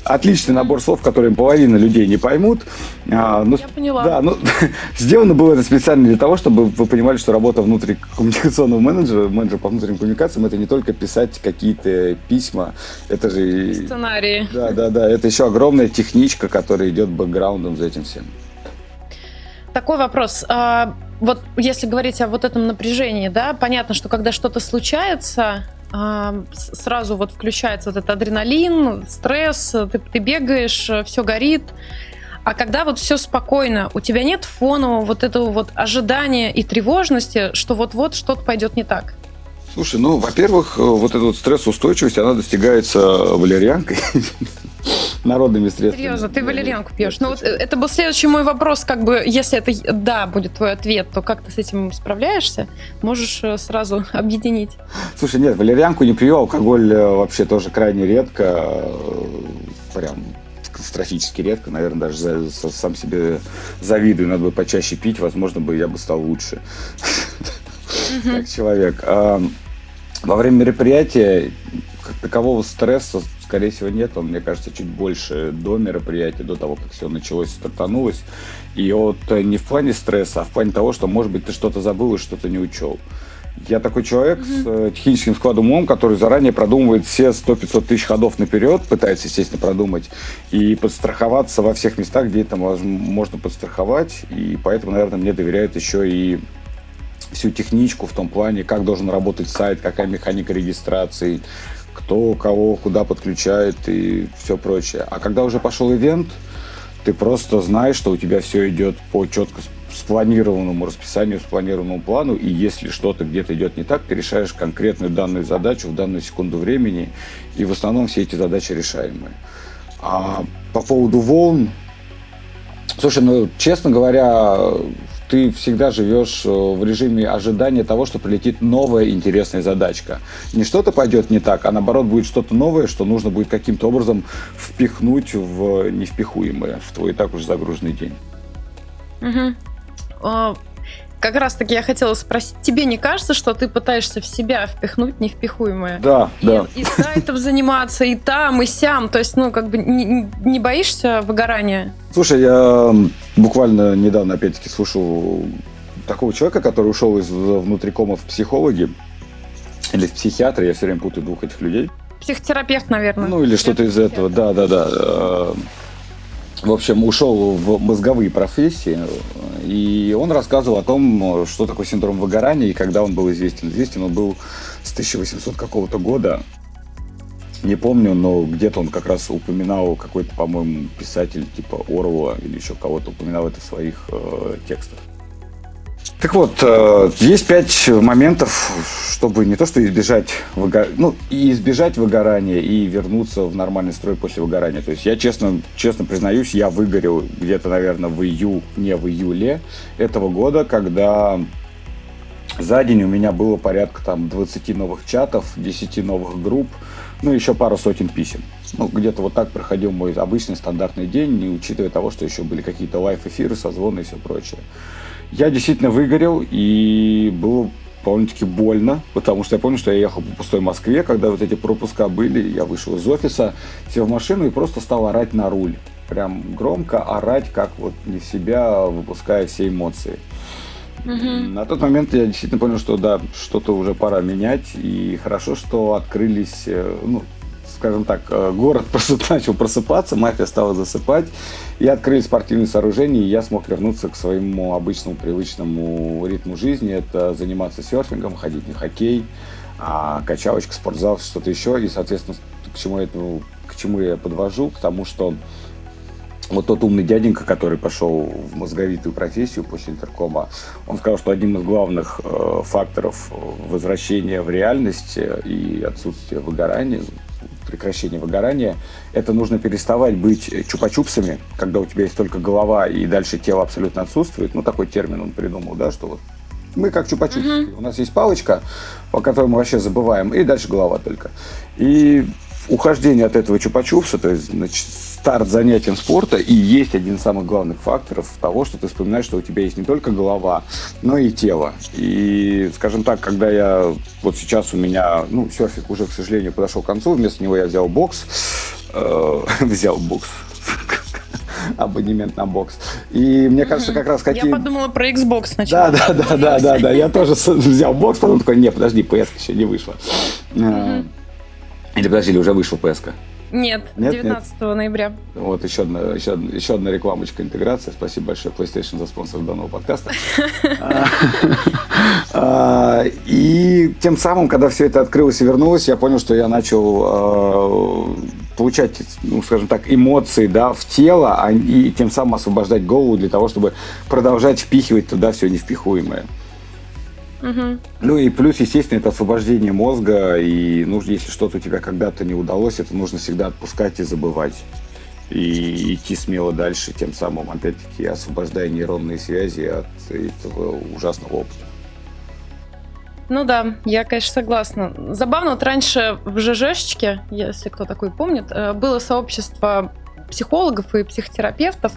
отличный набор слов, которые половина людей не поймут. А, ну, Я поняла. Да, ну, сделано было это специально для того, чтобы вы понимали, что работа внутрикоммуникационного менеджера, менеджера по внутренним коммуникациям, это не только писать какие-то письма, это же... Сценарии. Да, да, да, это еще огромная техничка, которая идет бэкграундом за этим всем. Такой вопрос. А, вот если говорить о вот этом напряжении, да, понятно, что когда что-то случается, сразу вот включается вот этот адреналин, стресс, ты, ты бегаешь, все горит. А когда вот все спокойно, у тебя нет фонового вот этого вот ожидания и тревожности, что вот-вот что-то пойдет не так? Слушай, ну, во-первых, э, вот эта вот стрессоустойчивость, она достигается валерьянкой, народными средствами. Серьезно, ты валерьянку пьешь. Ну, вот э, это был следующий мой вопрос, как бы, если это да будет твой ответ, то как ты с этим справляешься? Можешь э, сразу объединить. Слушай, нет, валерьянку не пью, алкоголь вообще тоже крайне редко, прям катастрофически редко, наверное, даже за, за, сам себе завидую, надо бы почаще пить, возможно бы я бы стал лучше как человек. Во время мероприятия как такового стресса, скорее всего, нет. Он, мне кажется, чуть больше до мероприятия, до того, как все началось, стартанулось. И вот э, не в плане стресса, а в плане того, что, может быть, ты что-то забыл и что-то не учел. Я такой человек mm-hmm. с э, техническим складом умом, который заранее продумывает все 100-500 тысяч ходов наперед, пытается, естественно, продумать и подстраховаться во всех местах, где это можно подстраховать. И поэтому, наверное, мне доверяют еще и всю техничку в том плане, как должен работать сайт, какая механика регистрации, кто кого куда подключает и все прочее. А когда уже пошел ивент, ты просто знаешь, что у тебя все идет по четко спланированному расписанию, спланированному плану, и если что-то где-то идет не так, ты решаешь конкретную данную задачу в данную секунду времени, и в основном все эти задачи решаемые. А по поводу волн, слушай, ну, честно говоря, ты всегда живешь э, в режиме ожидания того, что прилетит новая интересная задачка. Не что-то пойдет не так, а наоборот будет что-то новое, что нужно будет каким-то образом впихнуть в невпихуемое, в твой и так уже загруженный день. Угу как раз таки я хотела спросить, тебе не кажется, что ты пытаешься в себя впихнуть невпихуемое? Да, и, да. И сайтом заниматься, и там, и сям. То есть, ну, как бы не, не боишься выгорания? Слушай, я буквально недавно, опять-таки, слушал такого человека, который ушел из внутрикома в психологи или в психиатры, я все время путаю двух этих людей. Психотерапевт, наверное. Ну, или что-то из этого, да, да, да в общем, ушел в мозговые профессии, и он рассказывал о том, что такое синдром выгорания и когда он был известен. Известен он был с 1800 какого-то года, не помню, но где-то он как раз упоминал какой-то, по-моему, писатель типа Орла или еще кого-то упоминал это в своих э, текстах. Так вот, э, есть пять моментов, чтобы не то что избежать, выго... ну, и избежать выгорания, и вернуться в нормальный строй после выгорания. То есть я честно, честно признаюсь, я выгорел где-то, наверное, в июле, не в июле этого года, когда за день у меня было порядка там 20 новых чатов, 10 новых групп, ну, еще пару сотен писем. Ну, где-то вот так проходил мой обычный стандартный день, не учитывая того, что еще были какие-то лайф-эфиры, созвоны и все прочее. Я действительно выгорел, и было довольно-таки больно, потому что я помню, что я ехал по пустой Москве, когда вот эти пропуска были, я вышел из офиса, сел в машину и просто стал орать на руль. Прям громко орать, как вот не в себя, выпуская все эмоции. Угу. На тот момент я действительно понял, что да, что-то уже пора менять, и хорошо, что открылись, э, ну, скажем так, э, город начал просыпаться, мафия стала засыпать, и открыли спортивные сооружения, и я смог вернуться к своему обычному привычному ритму жизни. Это заниматься серфингом, ходить на хоккей, а, качалочка, спортзал, что-то еще. И, соответственно, к чему, я, к чему я подвожу? К тому, что вот тот умный дяденька, который пошел в мозговитую профессию после интеркома, он сказал, что одним из главных э, факторов возвращения в реальность и отсутствия выгорания прекращения выгорания, это нужно переставать быть чупа-чупсами, когда у тебя есть только голова и дальше тело абсолютно отсутствует. Ну, такой термин он придумал, да, что вот мы как чупа-чупс. Uh-huh. У нас есть палочка, по которой мы вообще забываем, и дальше голова только. И ухождение от этого чупа-чупса, то есть значит, старт занятием спорта и есть один из самых главных факторов того, что ты вспоминаешь, что у тебя есть не только голова, но и тело. И, скажем так, когда я вот сейчас у меня, ну, серфик уже, к сожалению, подошел к концу, вместо него я взял бокс, э, взял бокс, абонемент на бокс. И мне кажется, как раз какие... Я подумала про Xbox сначала. Да, да, да, да, да, да. Я тоже взял бокс, потом такой, не, подожди, PS еще не вышла. Э, или подожди, уже вышла PS? -ка? Нет, нет 19 нет. ноября. Вот еще одна, еще, еще одна рекламочка интеграции. Спасибо большое PlayStation за спонсор данного подкаста. А, и тем самым, когда все это открылось и вернулось, я понял, что я начал а, получать, ну, скажем так, эмоции да, в тело, а, и тем самым освобождать голову для того, чтобы продолжать впихивать туда все невпихуемое. Угу. Ну и плюс, естественно, это освобождение мозга, и нужно, если что-то у тебя когда-то не удалось, это нужно всегда отпускать и забывать. И идти смело дальше, тем самым, опять-таки, освобождая нейронные связи от этого ужасного опыта. Ну да, я, конечно, согласна. Забавно, вот раньше в ЖЖшечке, если кто такой помнит, э, было сообщество психологов и психотерапевтов,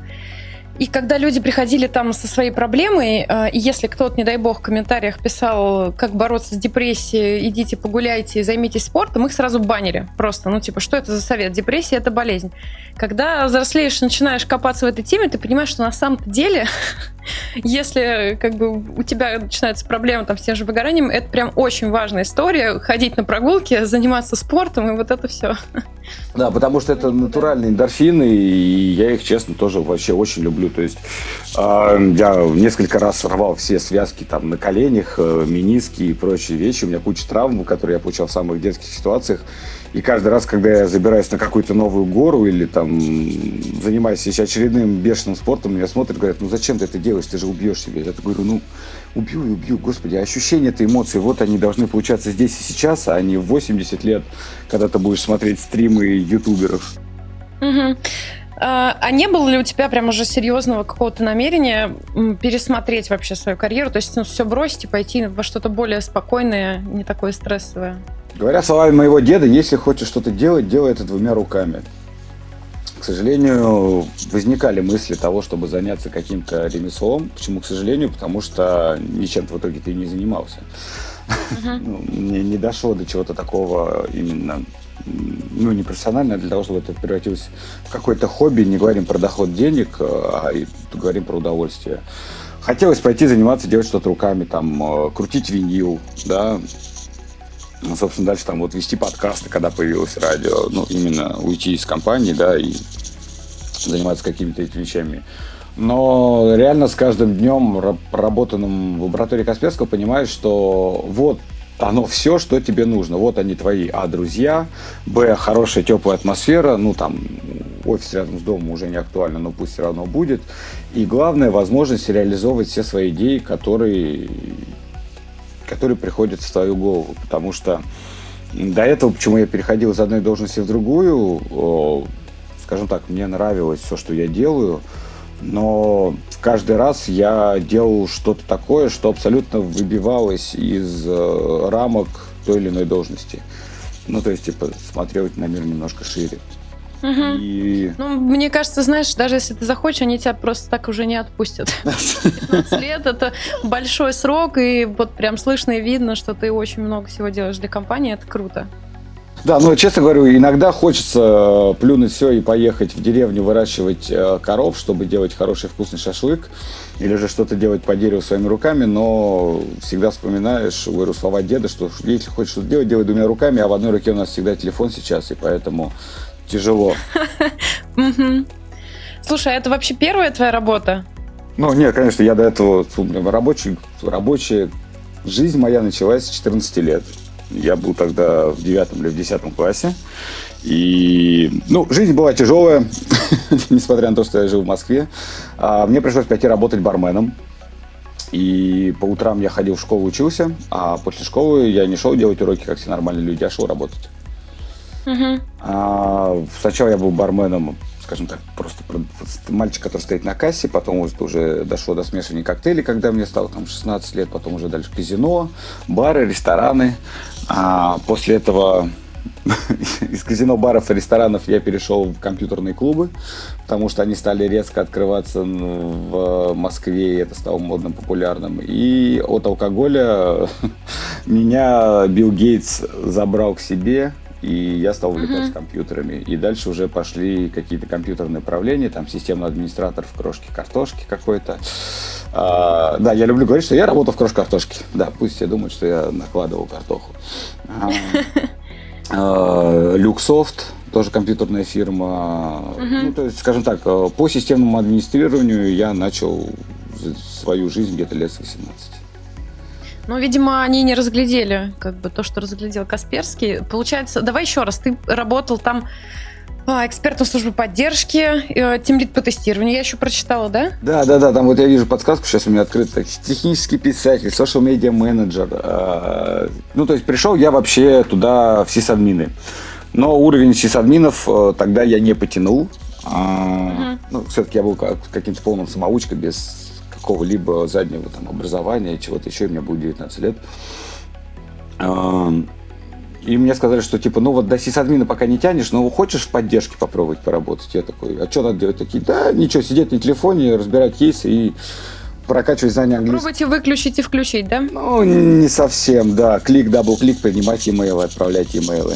и когда люди приходили там со своей проблемой, э, и если кто-то, не дай бог, в комментариях писал, как бороться с депрессией, идите погуляйте, займитесь спортом, их сразу банили. Просто, ну типа, что это за совет? Депрессия — это болезнь. Когда взрослеешь, начинаешь копаться в этой теме, ты понимаешь, что на самом-то деле, если как бы у тебя начинается проблема там с тем же выгоранием, это прям очень важная история. Ходить на прогулки, заниматься спортом и вот это все. Да, потому что это натуральные эндорфины, и я их, честно, тоже вообще очень люблю. То есть э, я несколько раз рвал все связки там на коленях, э, мениски и прочие вещи. У меня куча травм, которые я получал в самых детских ситуациях. И каждый раз, когда я забираюсь на какую-то новую гору или там занимаюсь еще очередным бешеным спортом, меня смотрят, говорят, ну зачем ты это делаешь, ты же убьешь себя. Я говорю, ну убью и убью, господи, ощущения этой эмоции, вот они должны получаться здесь и сейчас, а не в 80 лет, когда ты будешь смотреть стримы ютуберов. Угу. А, а не было ли у тебя прям уже серьезного какого-то намерения пересмотреть вообще свою карьеру? То есть ну, все бросить и пойти во что-то более спокойное, не такое стрессовое? Говоря словами моего деда, если хочешь что-то делать, делай это двумя руками. К сожалению, возникали мысли того, чтобы заняться каким-то ремеслом. Почему, к сожалению? Потому что ничем в итоге ты не занимался. Uh-huh. Ну, не, не дошло до чего-то такого именно ну, не профессионально, а для того, чтобы это превратилось в какое-то хобби. Не говорим про доход денег, а говорим про удовольствие. Хотелось пойти заниматься, делать что-то руками, там, э, крутить винил, да, ну, собственно, дальше там вот вести подкасты, когда появилось радио, ну, именно уйти из компании, да, и заниматься какими-то этими вещами. Но реально с каждым днем, проработанным в лаборатории Касперского, понимаешь, что вот оно все, что тебе нужно. Вот они твои А, друзья, Б, хорошая теплая атмосфера, ну там офис рядом с домом уже не актуально, но пусть все равно будет. И главное, возможность реализовывать все свои идеи, которые, которые приходят в твою голову. Потому что до этого, почему я переходил из одной должности в другую, скажем так, мне нравилось все, что я делаю, но каждый раз я делал что-то такое, что абсолютно выбивалось из э, рамок той или иной должности. Ну, то есть, типа, смотрел на мир немножко шире. Угу. И... Ну, мне кажется, знаешь, даже если ты захочешь, они тебя просто так уже не отпустят. 15 лет это большой срок, и вот прям слышно и видно, что ты очень много всего делаешь для компании, это круто. Да, ну, честно говорю, иногда хочется э, плюнуть все и поехать в деревню выращивать э, коров, чтобы делать хороший вкусный шашлык, или же что-то делать по дереву своими руками, но всегда вспоминаешь, говорю, слова деда, что если хочешь что-то делать, делай двумя руками, а в одной руке у нас всегда телефон сейчас, и поэтому тяжело. Слушай, а это вообще первая твоя работа? Ну, нет, конечно, я до этого рабочий, рабочая жизнь моя началась с 14 лет. Я был тогда в девятом или в десятом классе. И, ну, жизнь была тяжелая, несмотря на то, что я жил в Москве. А, мне пришлось пойти работать барменом. И по утрам я ходил в школу, учился, а после школы я не шел делать уроки, как все нормальные люди, а шел работать. Uh-huh. А, сначала я был барменом, скажем так, просто мальчик, который стоит на кассе, потом уже, уже дошло до смешивания коктейлей, когда мне стало там 16 лет, потом уже дальше казино, бары, рестораны. А после этого из казино, баров и ресторанов я перешел в компьютерные клубы, потому что они стали резко открываться в Москве, и это стало модным, популярным. И от алкоголя меня Билл Гейтс забрал к себе, и я стал увлекаться uh-huh. компьютерами. И дальше уже пошли какие-то компьютерные управления, там системный администратор в крошке картошки какой-то. А, да, я люблю говорить, что я работал в крошке картошки. Да, пусть все думают, что я накладывал картоху. А, а, Люксофт, тоже компьютерная фирма. Ну, то есть, скажем так, по системному администрированию я начал свою жизнь где-то лет с 18. Ну, видимо, они не разглядели как бы то, что разглядел Касперский. Получается, давай еще раз, ты работал там экспертом службы поддержки, э, тимлит по тестированию, я еще прочитала, да? Да, да, да, там вот я вижу подсказку, сейчас у меня открыта, технический писатель, social media менеджер. Э, ну, то есть пришел я вообще туда в сисадмины. Но уровень сисадминов э, тогда я не потянул. Угу. Ну, все-таки я был каким-то полным самоучкой без какого-либо заднего там, образования, чего-то еще, мне будет 19 лет. И мне сказали, что типа, ну вот до сисадмина пока не тянешь, но хочешь в поддержке попробовать поработать? Я такой, а что надо делать? Такие, да, ничего, сидеть на телефоне, разбирать кейсы и прокачивать знания английского. Пробуйте выключить и включить, да? Ну, не совсем, да. Click, double-click, принимать имейлы, отправлять имейлы.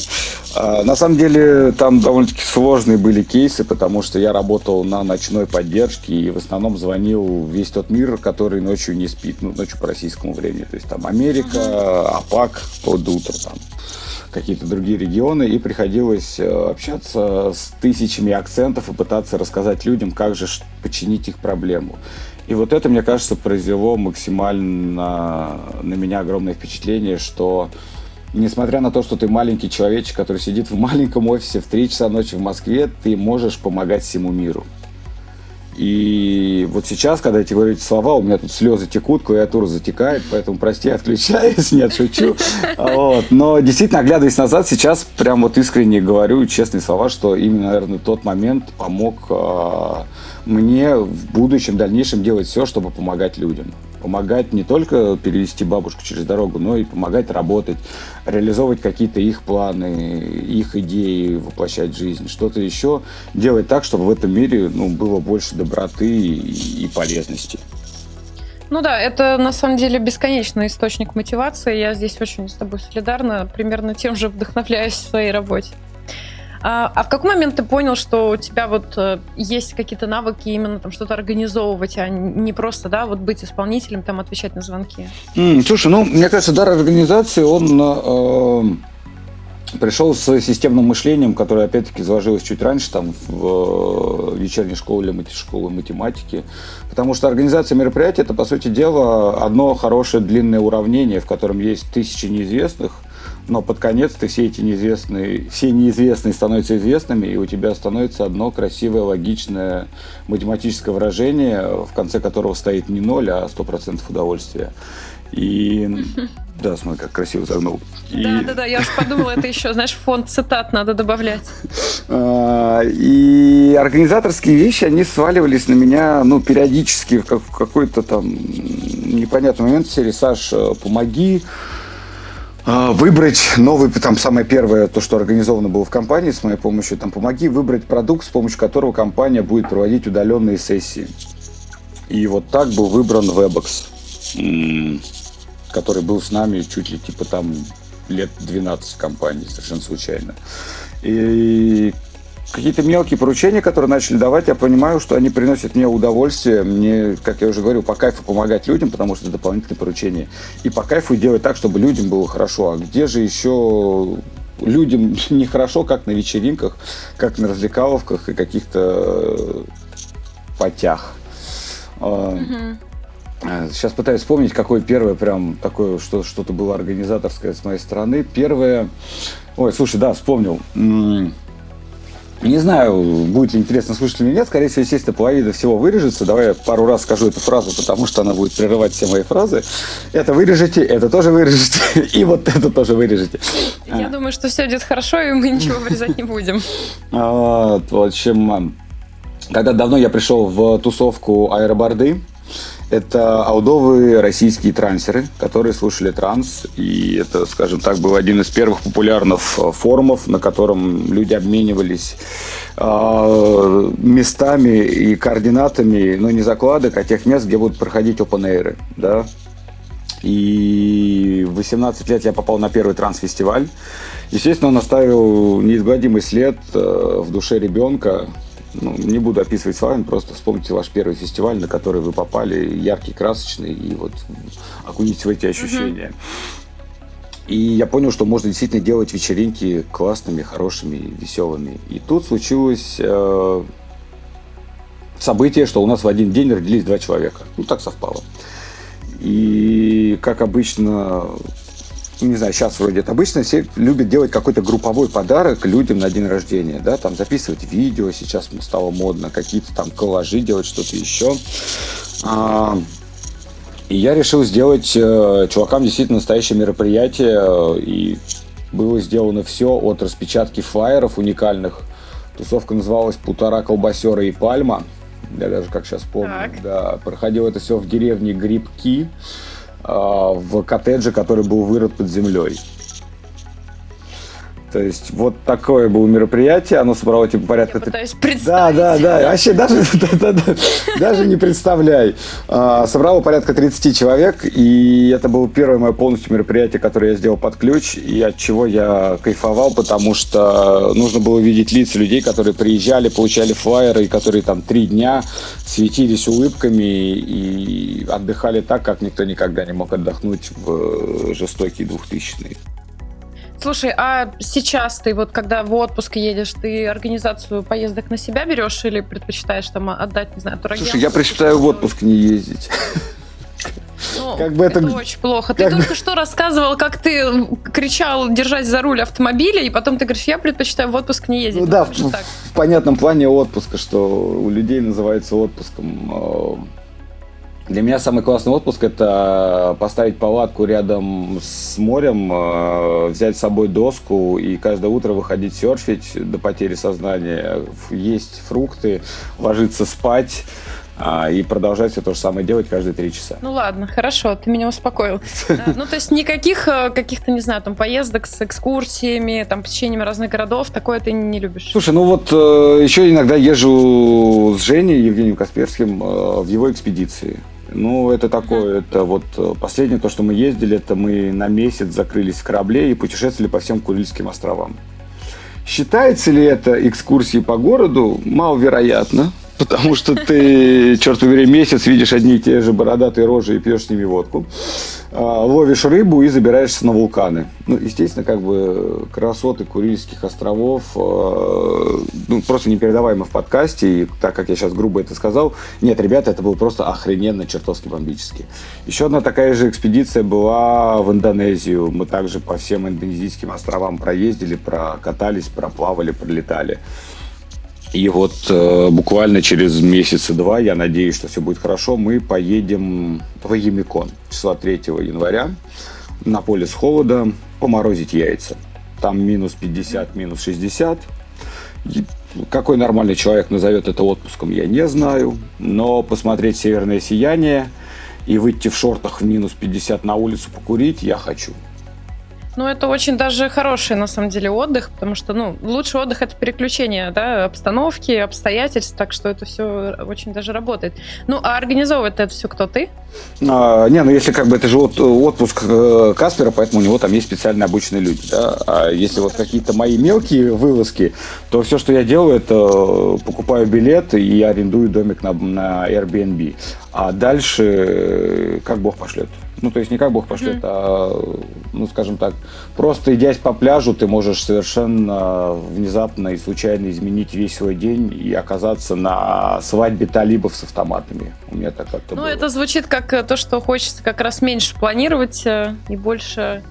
А, на самом деле, там довольно-таки сложные были кейсы, потому что я работал на ночной поддержке и в основном звонил весь тот мир, который ночью не спит, ну, ночью по российскому времени. То есть там Америка, APAC под утро там какие-то другие регионы, и приходилось э, общаться с тысячами акцентов и пытаться рассказать людям, как же починить их проблему. И вот это, мне кажется, произвело максимально на меня огромное впечатление, что несмотря на то, что ты маленький человечек, который сидит в маленьком офисе в 3 часа ночи в Москве, ты можешь помогать всему миру. И вот сейчас, когда я тебе говорю эти слова, у меня тут слезы текут, клавиатура затекает, поэтому, прости, отключаюсь, нет, шучу. Вот. Но действительно, оглядываясь назад, сейчас прям вот искренне говорю честные слова, что именно, наверное, тот момент помог а, мне в будущем, дальнейшем делать все, чтобы помогать людям. Помогать не только перевести бабушку через дорогу, но и помогать работать, реализовывать какие-то их планы, их идеи, воплощать в жизнь, что-то еще. Делать так, чтобы в этом мире ну, было больше доброты и, и полезности. Ну да, это на самом деле бесконечный источник мотивации. Я здесь очень с тобой солидарна, примерно тем же вдохновляюсь в своей работе. А, а в какой момент ты понял, что у тебя вот э, есть какие-то навыки именно там что-то организовывать, а не просто, да, вот быть исполнителем, там отвечать на звонки? Mm, слушай, ну, мне кажется, дар организации, он э, пришел с системным мышлением, которое, опять-таки, заложилось чуть раньше, там, в э, вечерней школе, школы математики. Потому что организация мероприятия – это, по сути дела, одно хорошее длинное уравнение, в котором есть тысячи неизвестных – но под конец ты все эти неизвестные, все неизвестные становятся известными, и у тебя становится одно красивое, логичное математическое выражение, в конце которого стоит не ноль, а сто процентов удовольствия. И да, смотри, как красиво загнул. И... Да, да, да, я уж подумала, это еще, знаешь, фонд цитат надо добавлять. А, и организаторские вещи, они сваливались на меня, ну, периодически в какой-то там непонятный момент в серии «Саш, помоги», выбрать новый, там самое первое, то, что организовано было в компании с моей помощью, там помоги выбрать продукт, с помощью которого компания будет проводить удаленные сессии. И вот так был выбран Webex, который был с нами чуть ли типа там лет 12 компании, совершенно случайно. И какие-то мелкие поручения, которые начали давать, я понимаю, что они приносят мне удовольствие. Мне, как я уже говорил, по кайфу помогать людям, потому что это дополнительные поручения. И по кайфу делать так, чтобы людям было хорошо. А где же еще людям нехорошо, как на вечеринках, как на развлекаловках и каких-то потях. Сейчас пытаюсь вспомнить, какое первое прям такое, что, что-то было организаторское с моей стороны. Первое... Ой, слушай, да, вспомнил. Не знаю, будет ли интересно слушать или нет. Скорее всего, естественно, половина всего вырежется. Давай я пару раз скажу эту фразу, потому что она будет прерывать все мои фразы. Это вырежете, это тоже вырежете, и вот это тоже вырежете. Я а. думаю, что все идет хорошо, и мы ничего вырезать не будем. Вот, в общем, когда давно я пришел в тусовку аэроборды, это аудовые российские трансеры, которые слушали транс. И это, скажем так, был один из первых популярных э, форумов, на котором люди обменивались э, местами и координатами, но не закладок, а тех мест, где будут проходить open да. И в 18 лет я попал на первый транс-фестиваль. Естественно, он оставил неизгладимый след э, в душе ребенка, ну, не буду описывать словами, просто вспомните ваш первый фестиваль, на который вы попали, яркий, красочный, и вот окунитесь в эти ощущения. И я понял, что можно действительно делать вечеринки классными, хорошими, веселыми. И тут случилось э, событие, что у нас в один день родились два человека. Ну, так совпало. И, как обычно, не знаю, сейчас вроде это обычно все любят делать какой-то групповой подарок людям на день рождения, да, там записывать видео, сейчас стало модно, какие-то там коллажи делать, что-то еще. А, и я решил сделать э, чувакам действительно настоящее мероприятие, э, и было сделано все от распечатки флайеров уникальных. Тусовка называлась «Полтора колбасера и пальма». Я даже как сейчас помню. Так. Да, проходило это все в деревне Грибки. А, в коттедже, который был вырыт под землей. То есть вот такое было мероприятие, оно собрало типа порядка... Я пытаюсь представить. Да, да, да, вообще даже, даже не представляй. А, собрало порядка 30 человек, и это было первое мое полностью мероприятие, которое я сделал под ключ, и от чего я кайфовал, потому что нужно было видеть лица людей, которые приезжали, получали флайеры, и которые там три дня светились улыбками и отдыхали так, как никто никогда не мог отдохнуть в жестокие двухтысячные. Слушай, а сейчас ты вот когда в отпуск едешь, ты организацию поездок на себя берешь или предпочитаешь там отдать, не знаю, турагенту? Слушай, я предпочитаю в отпуск не ездить. Ну, как бы это, это очень плохо. Ты только что рассказывал, как ты кричал держать за руль автомобиля, и потом ты говоришь, я предпочитаю в отпуск не ездить. Ну да, в, в понятном плане отпуска, что у людей называется отпуском э, для меня самый классный отпуск это поставить палатку рядом с морем, э, взять с собой доску и каждое утро выходить серфить до потери сознания, есть фрукты, ложиться спать а, и продолжать все то же самое делать каждые три часа. Ну ладно, хорошо, ты меня успокоил. Ну то есть никаких э, каких-то, не знаю, там поездок с экскурсиями, там посещениями разных городов, такое ты не любишь? Слушай, ну вот э, еще иногда езжу с Женей Евгением Касперским в его экспедиции. Ну, это такое, это вот э, последнее, то, что мы ездили, это мы на месяц закрылись в корабле и путешествовали по всем Курильским островам. Считается ли это экскурсией по городу? Маловероятно, потому что ты, черт побери, месяц видишь одни и те же бородатые рожи и пьешь с ними водку. а, ловишь рыбу и забираешься на вулканы. Ну, естественно, как бы красоты Курильских островов а, ну, просто непередаваемы в подкасте. И так как я сейчас грубо это сказал, нет, ребята, это было просто охрененно, чертовски бомбически. Еще одна такая же экспедиция была в Индонезию. Мы также по всем индонезийским островам проездили, прокатались, проплавали, пролетали. И вот э, буквально через месяца два, я надеюсь, что все будет хорошо, мы поедем в Емикон числа 3 января на поле с холода поморозить яйца. Там минус 50, минус 60. Какой нормальный человек назовет это отпуском, я не знаю. Но посмотреть северное сияние и выйти в шортах в минус 50 на улицу покурить я хочу. Ну, это очень даже хороший, на самом деле, отдых, потому что, ну, лучший отдых — это переключение, да, обстановки, обстоятельств, так что это все очень даже работает. Ну, а организовывает это все кто, ты? А, не, ну, если как бы это же от, отпуск э, Каспера, поэтому у него там есть специально обученные люди, да, а если вот какие-то мои мелкие вылазки, то все, что я делаю, это покупаю билет и арендую домик на, на Airbnb. А дальше э, как Бог пошлет. Ну, то есть не как Бог пошлет, mm-hmm. а, ну, скажем так, просто идясь по пляжу, ты можешь совершенно внезапно и случайно изменить весь свой день и оказаться на свадьбе талибов с автоматами. У меня так как-то Ну, было. это звучит как э, то, что хочется как раз меньше планировать э, и больше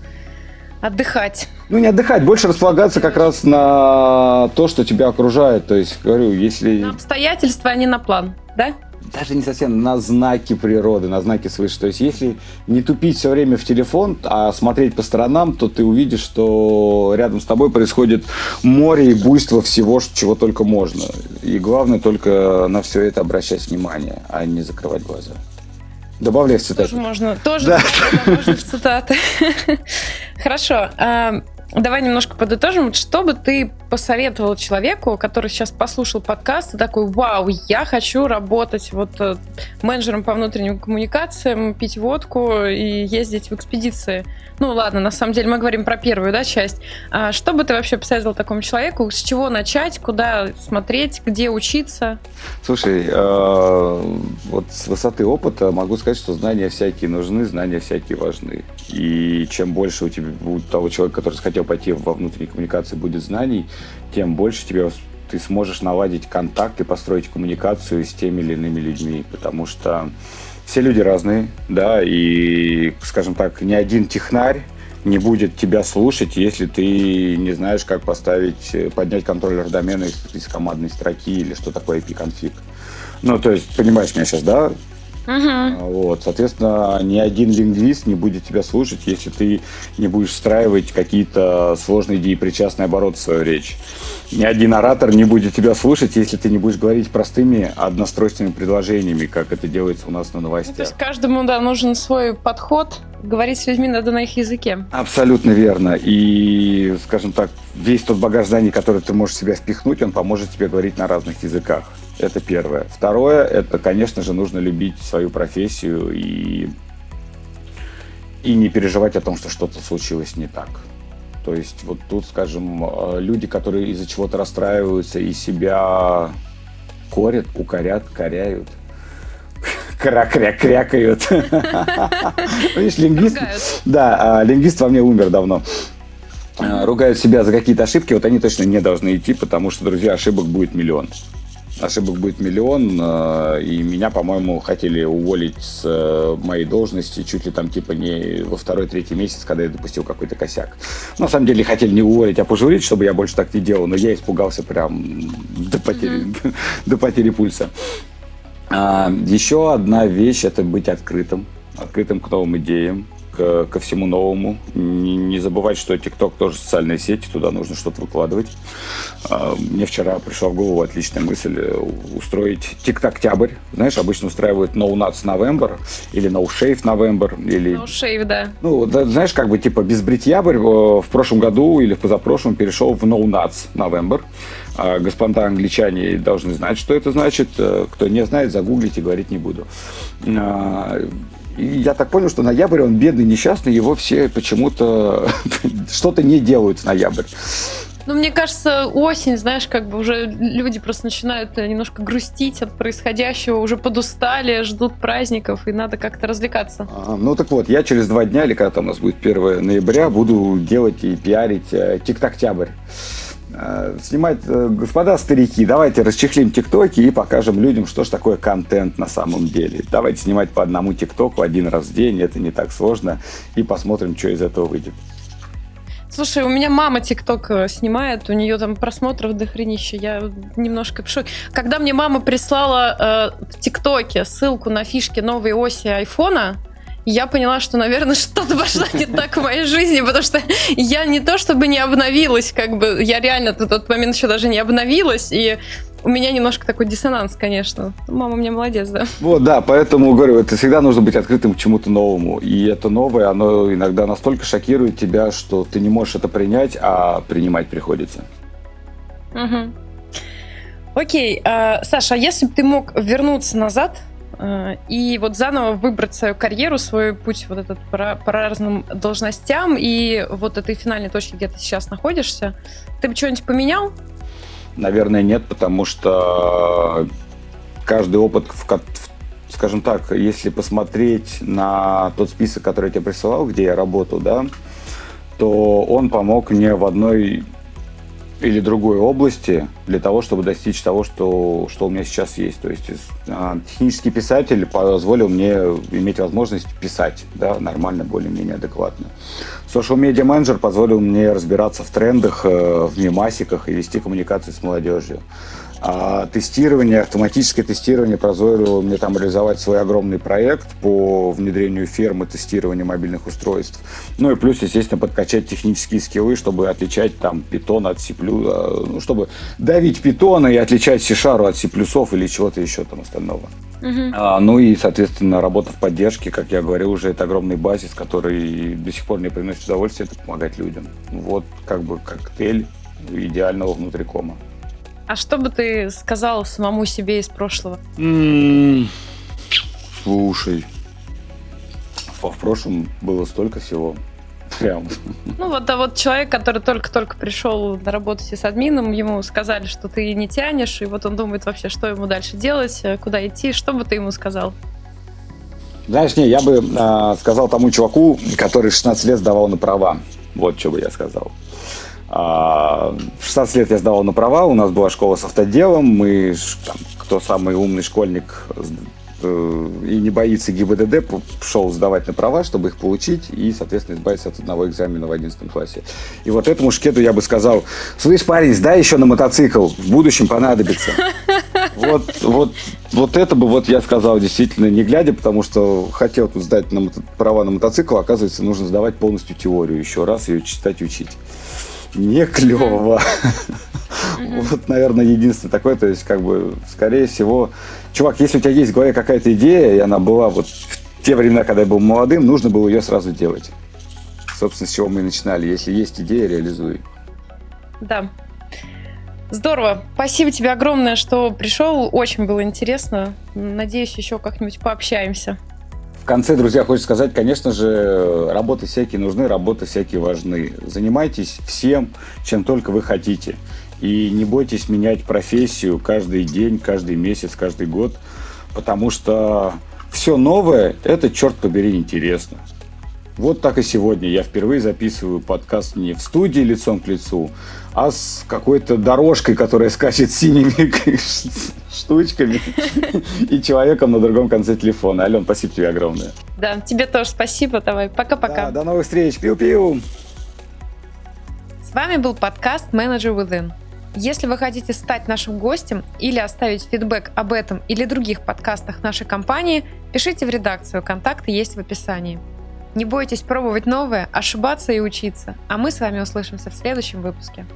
отдыхать. Ну, не отдыхать, больше располагаться как раз на то, что тебя окружает. То есть, говорю, если... На обстоятельства, а не на план, да? Даже не совсем на знаки природы, на знаки свыше. То есть, если не тупить все время в телефон, а смотреть по сторонам, то ты увидишь, что рядом с тобой происходит море и буйство всего, чего только можно. И главное только на все это обращать внимание, а не закрывать глаза. Добавляй в цитаты. Тоже можно, тоже да. можно в цитаты. Хорошо. Давай немножко подытожим. Что бы ты посоветовал человеку, который сейчас послушал подкаст и такой, вау, я хочу работать вот э, менеджером по внутренним коммуникациям, пить водку и ездить в экспедиции? Ну ладно, на самом деле мы говорим про первую да, часть. А что бы ты вообще посоветовал такому человеку? С чего начать? Куда смотреть? Где учиться? Слушай, э, вот с высоты опыта могу сказать, что знания всякие нужны, знания всякие важны. И чем больше у тебя у того человека, который захотел хотел пойти во внутренней коммуникации, будет знаний, тем больше тебе ты сможешь наладить контакт и построить коммуникацию с теми или иными людьми, потому что все люди разные, да, и, скажем так, ни один технарь не будет тебя слушать, если ты не знаешь, как поставить, поднять контроллер домена из, из командной строки или что такое IP-конфиг. Ну, то есть, понимаешь меня сейчас, да? Угу. Вот, соответственно, ни один лингвист не будет тебя слушать, если ты не будешь встраивать какие-то сложные идеи причастные обороты в свою речь. Ни один оратор не будет тебя слушать, если ты не будешь говорить простыми однострочными предложениями, как это делается у нас на новостях. Ну, то есть каждому да, нужен свой подход, говорить с людьми надо на их языке. Абсолютно верно. И, скажем так, весь тот багаж знаний, который ты можешь в себя впихнуть, он поможет тебе говорить на разных языках. Это первое. Второе, это, конечно же, нужно любить свою профессию и, и не переживать о том, что что-то случилось не так. То есть вот тут, скажем, э, люди, которые из-за чего-то расстраиваются и себя корят, укорят, коряют, кря-кря-крякают. Видишь, лингвист... Да, а, лингвист во мне умер давно э, ругают себя за какие-то ошибки, вот они точно не должны идти, потому что, друзья, ошибок будет миллион ошибок будет миллион, э, и меня, по-моему, хотели уволить с э, моей должности чуть ли там типа не во второй-третий месяц, когда я допустил какой-то косяк. На самом деле хотели не уволить, а пожурить, чтобы я больше так не делал, но я испугался прям до потери, mm-hmm. до потери пульса. А, еще одна вещь – это быть открытым, открытым к новым идеям, ко, ко всему новому. Не, не забывать, что TikTok тоже социальная сеть, туда нужно что-то выкладывать. А, мне вчера пришла в голову отличная мысль э, устроить TikToктябрь. Знаешь, обычно устраивают No Nuts November или No Shave November. Или... No Shave, да. Ну, да, знаешь, как бы типа без бритьябрь э, в прошлом году или в позапрошлом перешел в No Nuts November. А господа англичане должны знать, что это значит. Э, кто не знает, загуглите, говорить не буду. И я так понял, что ноябрь, он бедный, несчастный, его все почему-то что-то не делают в ноябрь. Ну, мне кажется, осень, знаешь, как бы уже люди просто начинают немножко грустить от происходящего, уже подустали, ждут праздников, и надо как-то развлекаться. А, ну так вот, я через два дня, или когда там у нас будет 1 ноября, буду делать и пиарить э, тик-токтябрь. Э, снимать, э, господа старики, давайте расчехлим тиктоки и покажем людям, что же такое контент на самом деле. Давайте снимать по одному тиктоку один раз в день, это не так сложно, и посмотрим, что из этого выйдет. Слушай, у меня мама ТикТок э, снимает, у нее там просмотров до хренища. Я немножко в шоке. Когда мне мама прислала э, в ТикТоке ссылку на фишки новой оси айфона, я поняла, что, наверное, что-то пошло не так в моей жизни, потому что я не то чтобы не обновилась, как бы, я реально в тот момент еще даже не обновилась, и у меня немножко такой диссонанс, конечно. Мама меня молодец, да. Вот, да, поэтому, говорю, это всегда нужно быть открытым к чему-то новому. И это новое, оно иногда настолько шокирует тебя, что ты не можешь это принять, а принимать приходится. Угу. Окей, э, Саша, а если бы ты мог вернуться назад и вот заново выбрать свою карьеру, свой путь вот этот по, по разным должностям и вот этой финальной точке, где ты сейчас находишься, ты бы что-нибудь поменял? Наверное, нет, потому что каждый опыт, скажем так, если посмотреть на тот список, который я тебе присылал, где я работал, да, то он помог мне в одной или другой области для того, чтобы достичь того, что, что у меня сейчас есть. То есть а, технический писатель позволил мне иметь возможность писать да, нормально, более-менее адекватно. Social Media Manager позволил мне разбираться в трендах, э, в мемасиках и вести коммуникации с молодежью. А тестирование, автоматическое тестирование позволило мне там реализовать свой огромный проект по внедрению фермы тестирования мобильных устройств. Ну и плюс, естественно, подкачать технические скиллы, чтобы отличать там питон от C++, а, ну, чтобы давить питона и отличать C-шару от C++ или чего-то еще там остального. Uh-huh. А, ну и, соответственно, работа в поддержке, как я говорил уже, это огромный базис, который до сих пор мне приносит удовольствие, это помогать людям. Вот как бы коктейль идеального внутрикома. А что бы ты сказал самому себе из прошлого? слушай, в прошлом было столько всего. Прям. Ну вот, а вот человек, который только-только пришел на работу с админом, ему сказали, что ты не тянешь, и вот он думает вообще, что ему дальше делать, куда идти, что бы ты ему сказал? Знаешь, не, я бы э, сказал тому чуваку, который 16 лет сдавал на права. Вот что бы я сказал. А, в 16 лет я сдавал на права, у нас была школа с автоделом, мы, там, кто самый умный школьник э, и не боится ГИБДД, шел сдавать на права, чтобы их получить и, соответственно, избавиться от одного экзамена в 11 классе. И вот этому шкету я бы сказал, слышь, парень, сдай еще на мотоцикл, в будущем понадобится. Вот, вот, вот это бы вот я сказал действительно не глядя, потому что хотел тут сдать на мото- права на мотоцикл, оказывается, нужно сдавать полностью теорию еще раз, ее читать, учить не клево. Вот, наверное, единственное такое, то есть, как бы, скорее всего, чувак, если у тебя есть в голове какая-то идея, и она была вот в те времена, когда я был молодым, нужно было ее сразу делать. Собственно, с чего мы и начинали. Если есть идея, реализуй. Да. Здорово. Спасибо тебе огромное, что пришел. Очень было интересно. Надеюсь, еще как-нибудь пообщаемся конце, друзья, хочется сказать, конечно же, работы всякие нужны, работы всякие важны. Занимайтесь всем, чем только вы хотите. И не бойтесь менять профессию каждый день, каждый месяц, каждый год, потому что все новое – это, черт побери, интересно. Вот так и сегодня. Я впервые записываю подкаст не в студии лицом к лицу, а с какой-то дорожкой, которая скачет синими штучками и человеком на другом конце телефона. Ален, спасибо тебе огромное. Да, тебе тоже спасибо. Давай, пока-пока. Да, до новых встреч. Пиу-пиу. С вами был подкаст Manager Within. Если вы хотите стать нашим гостем или оставить фидбэк об этом или других подкастах нашей компании, пишите в редакцию, контакты есть в описании. Не бойтесь пробовать новое, ошибаться и учиться. А мы с вами услышимся в следующем выпуске.